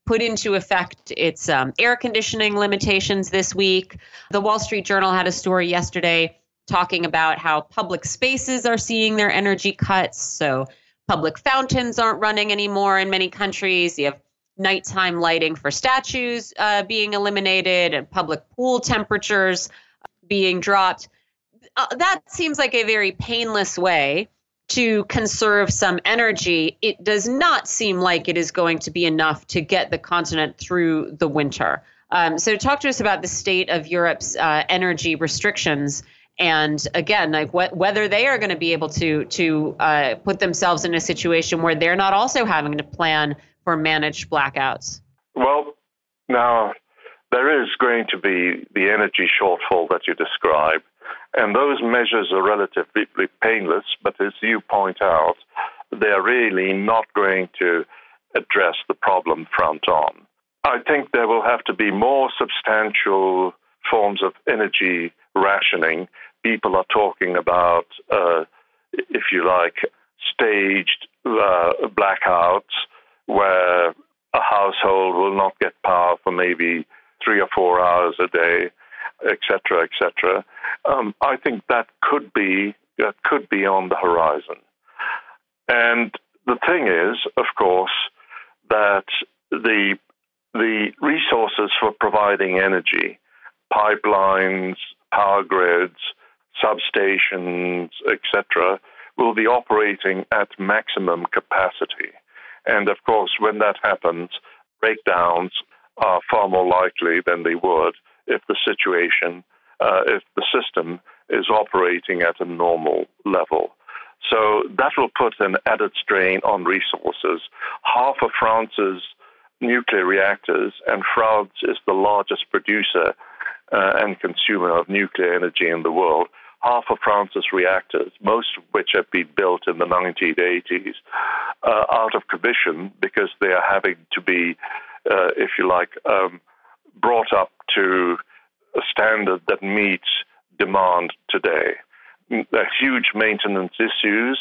put into effect its um, air conditioning limitations this week. The Wall Street Journal had a story yesterday talking about how public spaces are seeing their energy cuts. So, public fountains aren't running anymore in many countries. You have nighttime lighting for statues uh, being eliminated and public pool temperatures being dropped. Uh, that seems like a very painless way to conserve some energy, it does not seem like it is going to be enough to get the continent through the winter. Um, so, talk to us about the state of Europe's uh, energy restrictions, and again, like wh- whether they are going to be able to to uh, put themselves in a situation where they're not also having to plan for managed blackouts. Well, now there is going to be the energy shortfall that you describe. And those measures are relatively painless, but as you point out, they're really not going to address the problem front on. I think there will have to be more substantial forms of energy rationing. People are talking about, uh, if you like, staged uh, blackouts where a household will not get power for maybe three or four hours a day etc., etc. Um, I think that could be that could be on the horizon. And the thing is, of course, that the the resources for providing energy, pipelines, power grids, substations, etc., will be operating at maximum capacity. And of course, when that happens, breakdowns are far more likely than they would if the situation, uh, if the system is operating at a normal level. So that will put an added strain on resources. Half of France's nuclear reactors, and France is the largest producer uh, and consumer of nuclear energy in the world. Half of France's reactors, most of which have been built in the 1980s, uh, out of commission because they are having to be, uh, if you like, um, brought up to a standard that meets demand today. There are huge maintenance issues,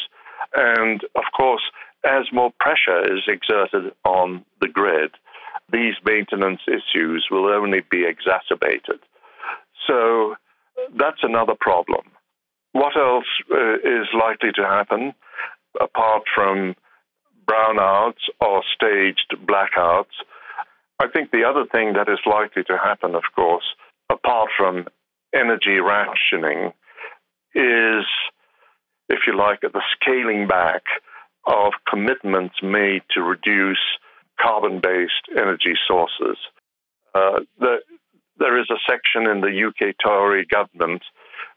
and of course, as more pressure is exerted on the grid, these maintenance issues will only be exacerbated. So that's another problem. What else uh, is likely to happen apart from brownouts or staged blackouts? I think the other thing that is likely to happen, of course, apart from energy rationing, is, if you like, the scaling back of commitments made to reduce carbon based energy sources. Uh, the, there is a section in the UK Tory government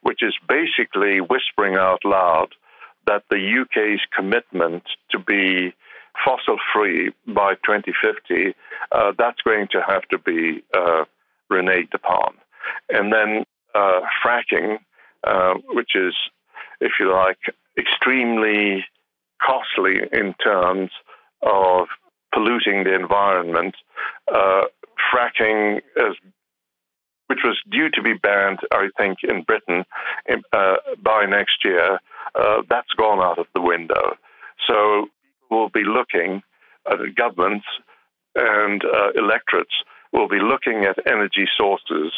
which is basically whispering out loud that the UK's commitment to be fossil free by 2050, uh, that's going to have to be uh, reneged upon. And then uh, fracking, uh, which is, if you like, extremely costly in terms of polluting the environment. Uh, fracking, is, which was due to be banned, I think, in Britain uh, by next year, that's gone out of the window. So will be looking, uh, governments and uh, electorates will be looking at energy sources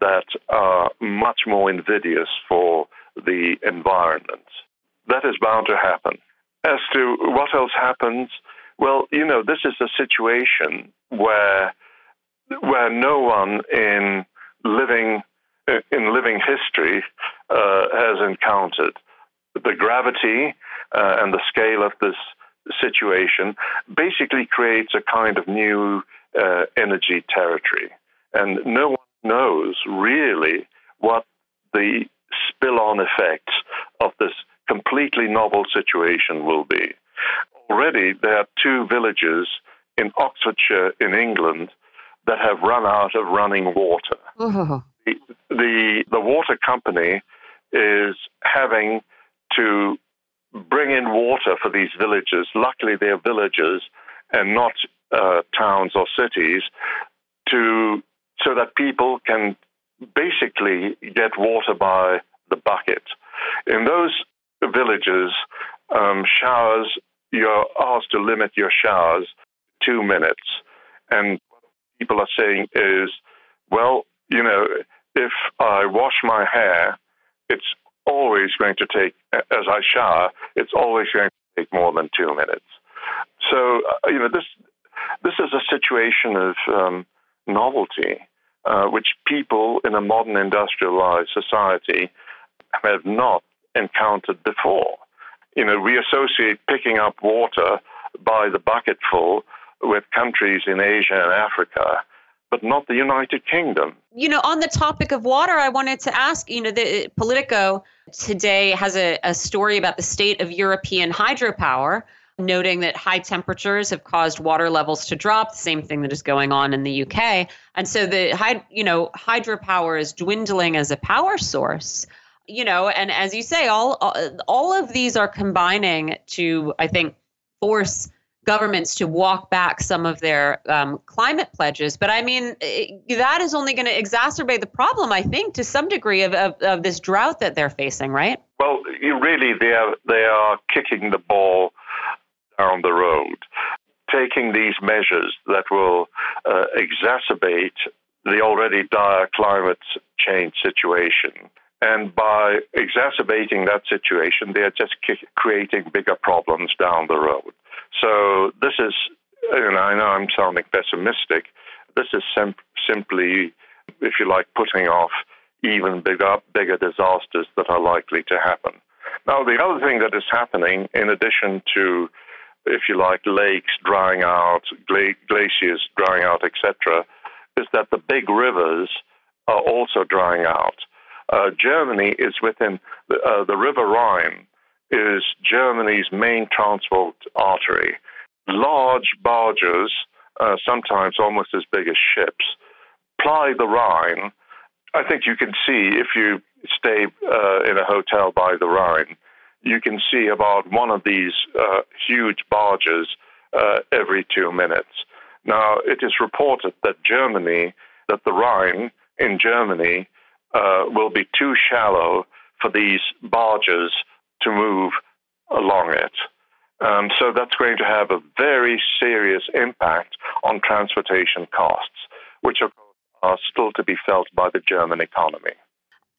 that are much more invidious for the environment. That is bound to happen. As to what else happens Well, you know, this is a situation where where no one in living in living history uh, has encountered the gravity uh, and the scale of this situation basically creates a kind of new uh, energy territory. And no one knows really what the spill on effects of this completely novel situation will be. Already, there are two villages in Oxfordshire, in England, that have run out of running water. Uh-huh. The, the, the water company is having to bring in water for these villages. Luckily, they're villages and not uh, towns or cities, to so that people can basically get water by the bucket. In those villages, um, showers you're asked to limit your showers two minutes, and what people are saying is, well, you know, if I wash my hair, it's always going to take, as I shower, it's always going to take more than two minutes. So, uh, you know, this this is a situation of um, novelty, uh, which people in a modern industrialized society have not encountered before. You know, we associate picking up water by the bucketful with countries in Asia and Africa but not the United Kingdom. You know, on the topic of water, I wanted to ask, you know, the Politico today has a, a story about the state of European hydropower, noting that high temperatures have caused water levels to drop, the same thing that is going on in the UK. And so the you know, hydropower is dwindling as a power source. You know, and as you say, all all of these are combining to, I think, force governments to walk back some of their um, climate pledges. But I mean, it, that is only going to exacerbate the problem, I think, to some degree of, of, of, this drought that they're facing, right? Well, really, they are, they are kicking the ball down the road, taking these measures that will uh, exacerbate the already dire climate change situation. And by exacerbating that situation, they are just creating bigger problems down the road. So this is, and I know I'm sounding pessimistic, this is sim- simply, if you like, putting off even bigger, bigger disasters that are likely to happen. Now, the other thing that is happening, in addition to, if you like, lakes drying out, gla- glaciers drying out, etc., is that the big rivers are also drying out. Uh, Germany is within the, uh, the River Rhine is Germany's main transport artery. Large barges, uh, sometimes almost as big as ships, ply the Rhine. I think you can see if you stay uh, in a hotel by the Rhine, you can see about one of these uh, huge barges uh, every two minutes. Now, it is reported that Germany, that the Rhine in Germany uh, will be too shallow for these barges to move along it. Um, so that's going to have a very serious impact on transportation costs, which are, are still to be felt by the German economy.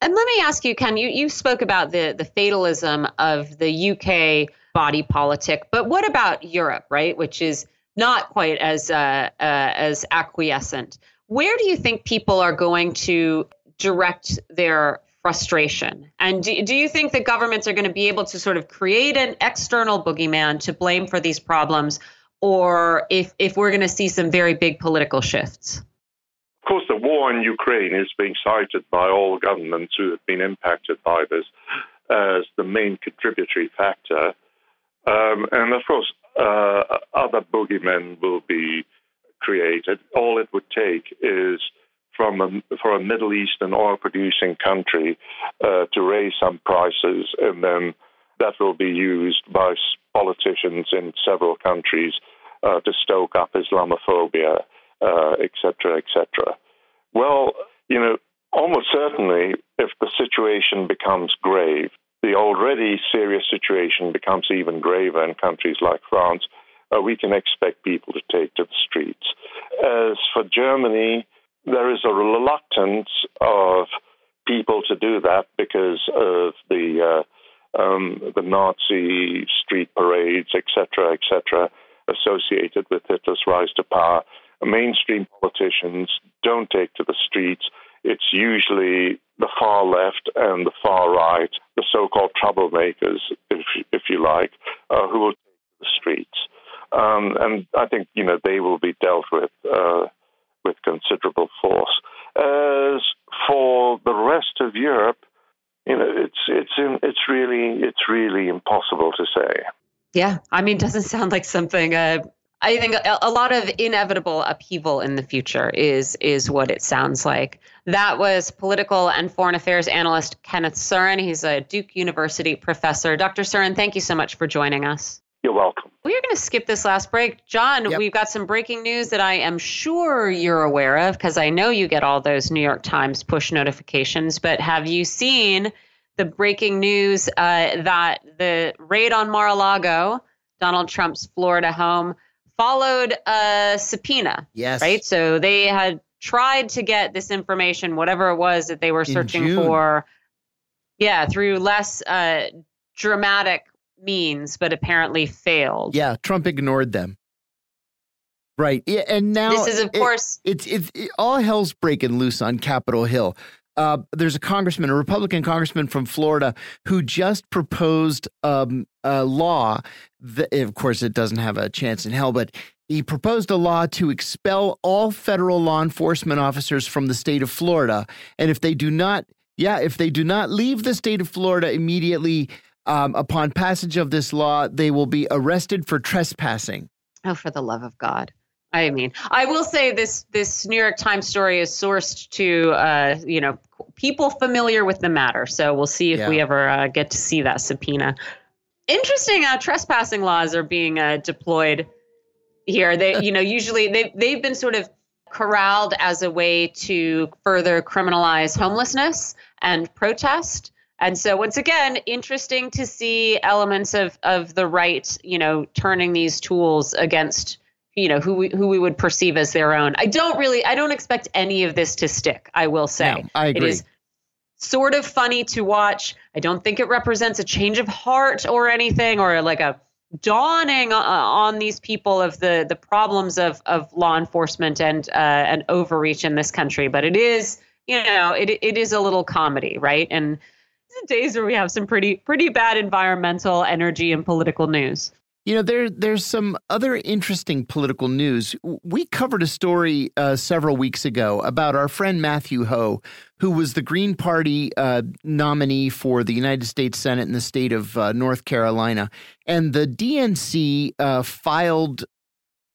And let me ask you, Ken, you, you spoke about the, the fatalism of the UK body politic, but what about Europe, right, which is not quite as, uh, uh, as acquiescent? Where do you think people are going to direct their frustration. And do, do you think that governments are going to be able to sort of create an external boogeyman to blame for these problems, or if, if we're going to see some very big political shifts? Of course, the war in Ukraine is being cited by all governments who have been impacted by this as the main contributory factor. Um, and of course, uh, other boogeymen will be created. All it would take is from a, for a Middle Eastern oil producing country uh, to raise some prices, and then that will be used by politicians in several countries uh, to stoke up Islamophobia, etc., uh, etc. Et well, you know, almost certainly, if the situation becomes grave, the already serious situation becomes even graver in countries like France, uh, we can expect people to take to the streets. As for Germany, there is a reluctance of people to do that because of the uh, um, the Nazi street parades, etc., etc. associated with Hitler's rise to power. Mainstream politicians don't take to the streets. It's usually the far left and the far right, the so-called troublemakers, if, if you like, uh, who will take to the streets. Um, and I think you know they will be dealt with uh, with considerable force. As for the rest of Europe, you know, it's it's in, it's really it's really impossible to say. Yeah, I mean, doesn't sound like something. Uh, I think a, lot of inevitable upheaval in the future is is what it sounds like. That was political and foreign affairs analyst Kenneth Surin. He's a Duke University professor. Dr. Surin, thank you so much for joining us. You're welcome. We are going to skip this last break. John, yep. we've got some breaking news that I am sure you're aware of because I know you get all those New York Times push notifications. But have you seen the breaking news uh, that the raid on Mar a Lago, Donald Trump's Florida home, followed a subpoena? Yes. Right? So they had tried to get this information, whatever it was that they were searching for. Yeah, through less uh, dramatic means, but apparently failed. Yeah, Trump ignored them. Right. Yeah, and now this is, of it, course, it's it, it, all hell's breaking loose on Capitol Hill. Uh, there's a congressman, a Republican congressman from Florida, who just proposed um, a law. That, of course, it doesn't have a chance in hell, but he proposed a law to expel all federal law enforcement officers from the state of Florida. And if they do not, yeah, if they do not leave the state of Florida immediately, um, upon passage of this law, they will be arrested for trespassing. Oh, for the love of God. I mean, I will say this this New York Times story is sourced to uh, you know people familiar with the matter. So we'll see if yeah. we ever uh, get to see that subpoena. Interesting, uh, trespassing laws are being uh, deployed here. They, you know, usually they they've been sort of corralled as a way to further criminalize homelessness and protest. And so once again, interesting to see elements of of the right, you know, turning these tools against you know who we, who we would perceive as their own. I don't really I don't expect any of this to stick, I will say. No, I agree. It is sort of funny to watch. I don't think it represents a change of heart or anything or like a dawning on these people of the the problems of of law enforcement and uh, and overreach in this country, but it is you know it it is a little comedy, right? And days where we have some pretty pretty bad environmental, energy, and political news. You know, there there's some other interesting political news. We covered a story uh, several weeks ago about our friend Matthew Hoh, who was the Green Party uh, nominee for the United States Senate in the state of uh, North Carolina, and the DNC uh, filed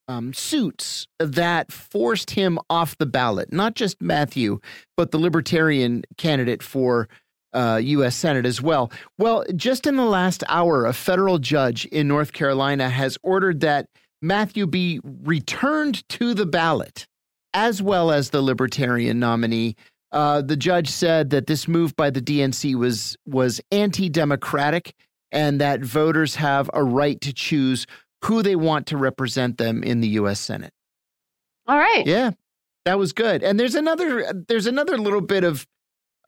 um, suits that forced him off the ballot. Not just Matthew, but the Libertarian candidate for uh, U.S. Senate as well. Well, just in the last hour, a federal judge in North Carolina has ordered that Matthew be returned to the ballot, as well as the Libertarian nominee. Uh, the judge said that this move by the DNC was was anti-democratic, and that voters have a right to choose who they want to represent them in the U.S. Senate. All right. Yeah, that was good. And there's another there's another little bit of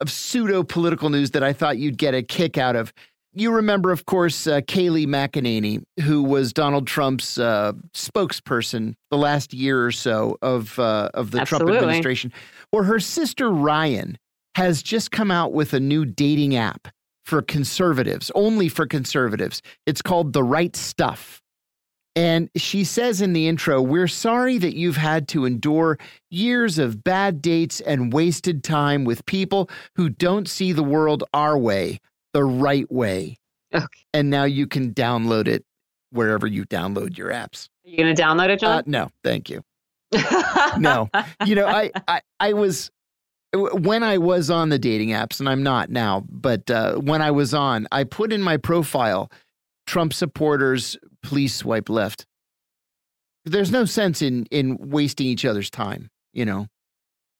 of pseudo political news that I thought you'd get a kick out of. You remember, of course, uh, Kayleigh McEnany, who was Donald Trump's uh, spokesperson the last year or so of uh, of the Absolutely. Trump administration. Or her sister Ryan has just come out with a new dating app for conservatives, only for conservatives. It's called The Right Stuff. And she says in the intro, We're sorry that you've had to endure years of bad dates and wasted time with people who don't see the world our way, the right way. Okay. And now you can download it wherever you download your apps. Are you going to download it, John? Uh, no, thank you. no. You know, I, I, I was when I was on the dating apps, and I'm not now, but uh, when I was on, I put in my profile Trump supporters please swipe left. There's no sense in in wasting each other's time, you know.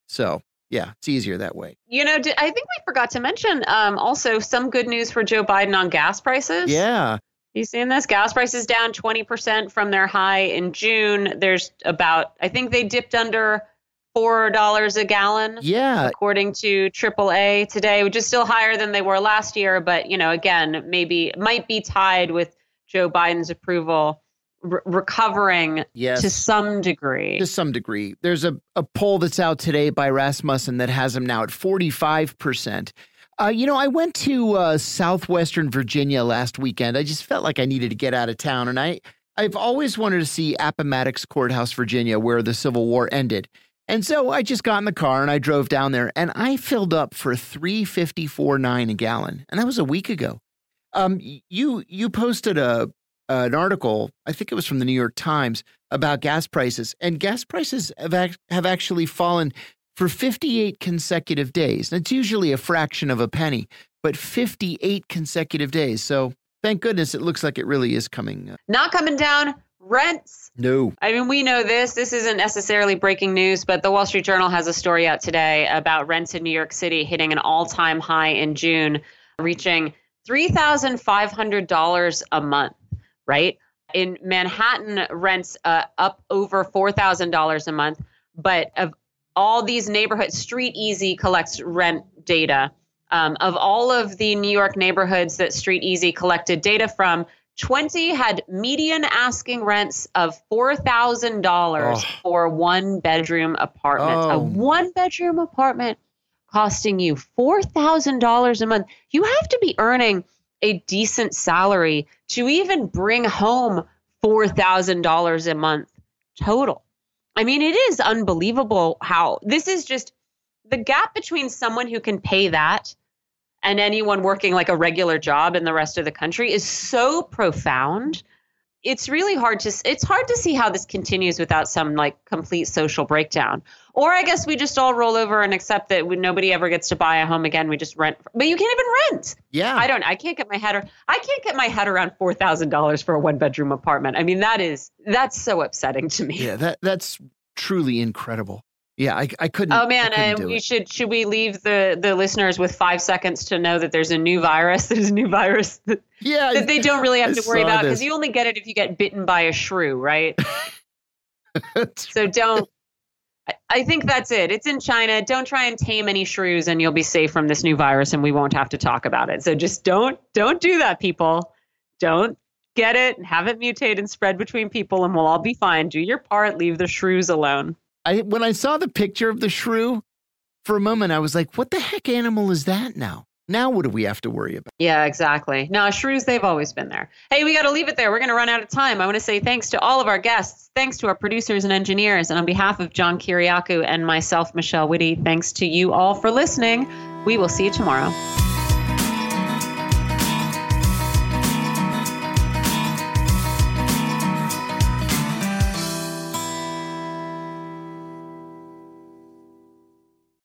So yeah, it's easier that way. You know, I think we forgot to mention um, also some good news for Joe Biden on gas prices. Yeah. You seen this? Gas prices down 20% from their high in June. There's about, I think they dipped under $4 a gallon. Yeah. According to AAA today, which is still higher than they were last year. But, you know, again, maybe might be tied with Joe Biden's approval re- recovering yes. to some degree. To some degree. There's a, a poll that's out today by Rasmussen that has him now at 45%. Uh, you know, I went to uh, southwestern Virginia last weekend. I just felt like I needed to get out of town, and I I've always wanted to see Appomattox Courthouse, Virginia, where the Civil War ended. And so I just got in the car and I drove down there, and I filled up for three fifty four nine a gallon, and that was a week ago. Um, you you posted a an article, I think it was from the New York Times, about gas prices, and gas prices have, ac- have actually fallen for 58 consecutive days. And it's usually a fraction of a penny, but 58 consecutive days. So thank goodness it looks like it really is coming. Uh, Not coming down. Rents. No. I mean, we know this. This isn't necessarily breaking news, but the Wall Street Journal has a story out today about rents in New York City hitting an all time high in June, reaching $3,500 a month, right? In Manhattan, rents uh, up over $4,000 a month, but of all these neighborhoods, Street Easy collects rent data. Um, of all of the New York neighborhoods that Street Easy collected data from, 20 had median asking rents of $4,000 oh. for one bedroom apartment. Oh. A one bedroom apartment costing you $4,000 a month. You have to be earning a decent salary to even bring home $4,000 a month total. I mean, it is unbelievable how this is just the gap between someone who can pay that and anyone working like a regular job in the rest of the country is so profound. It's really hard to it's hard to see how this continues without some like complete social breakdown. Or I guess we just all roll over and accept that when nobody ever gets to buy a home again, we just rent. But you can't even rent. Yeah. I don't. I can't get my head. I can't get my head around four thousand dollars for a one bedroom apartment. I mean, that is that's so upsetting to me. Yeah. That that's truly incredible. Yeah, I, I couldn't. Oh man, and um, we it. should should we leave the the listeners with five seconds to know that there's a new virus? There's a new virus that, yeah, that they don't really have I to worry about because you only get it if you get bitten by a shrew, right? so don't. I, I think that's it. It's in China. Don't try and tame any shrews, and you'll be safe from this new virus, and we won't have to talk about it. So just don't don't do that, people. Don't get it and have it mutate and spread between people, and we'll all be fine. Do your part. Leave the shrews alone. I when I saw the picture of the shrew, for a moment I was like, "What the heck animal is that now?" Now what do we have to worry about? Yeah, exactly. No, shrews, they've always been there. Hey, we got to leave it there. We're going to run out of time. I want to say thanks to all of our guests. Thanks to our producers and engineers. And on behalf of John Kiriakou and myself, Michelle Witte, thanks to you all for listening. We will see you tomorrow.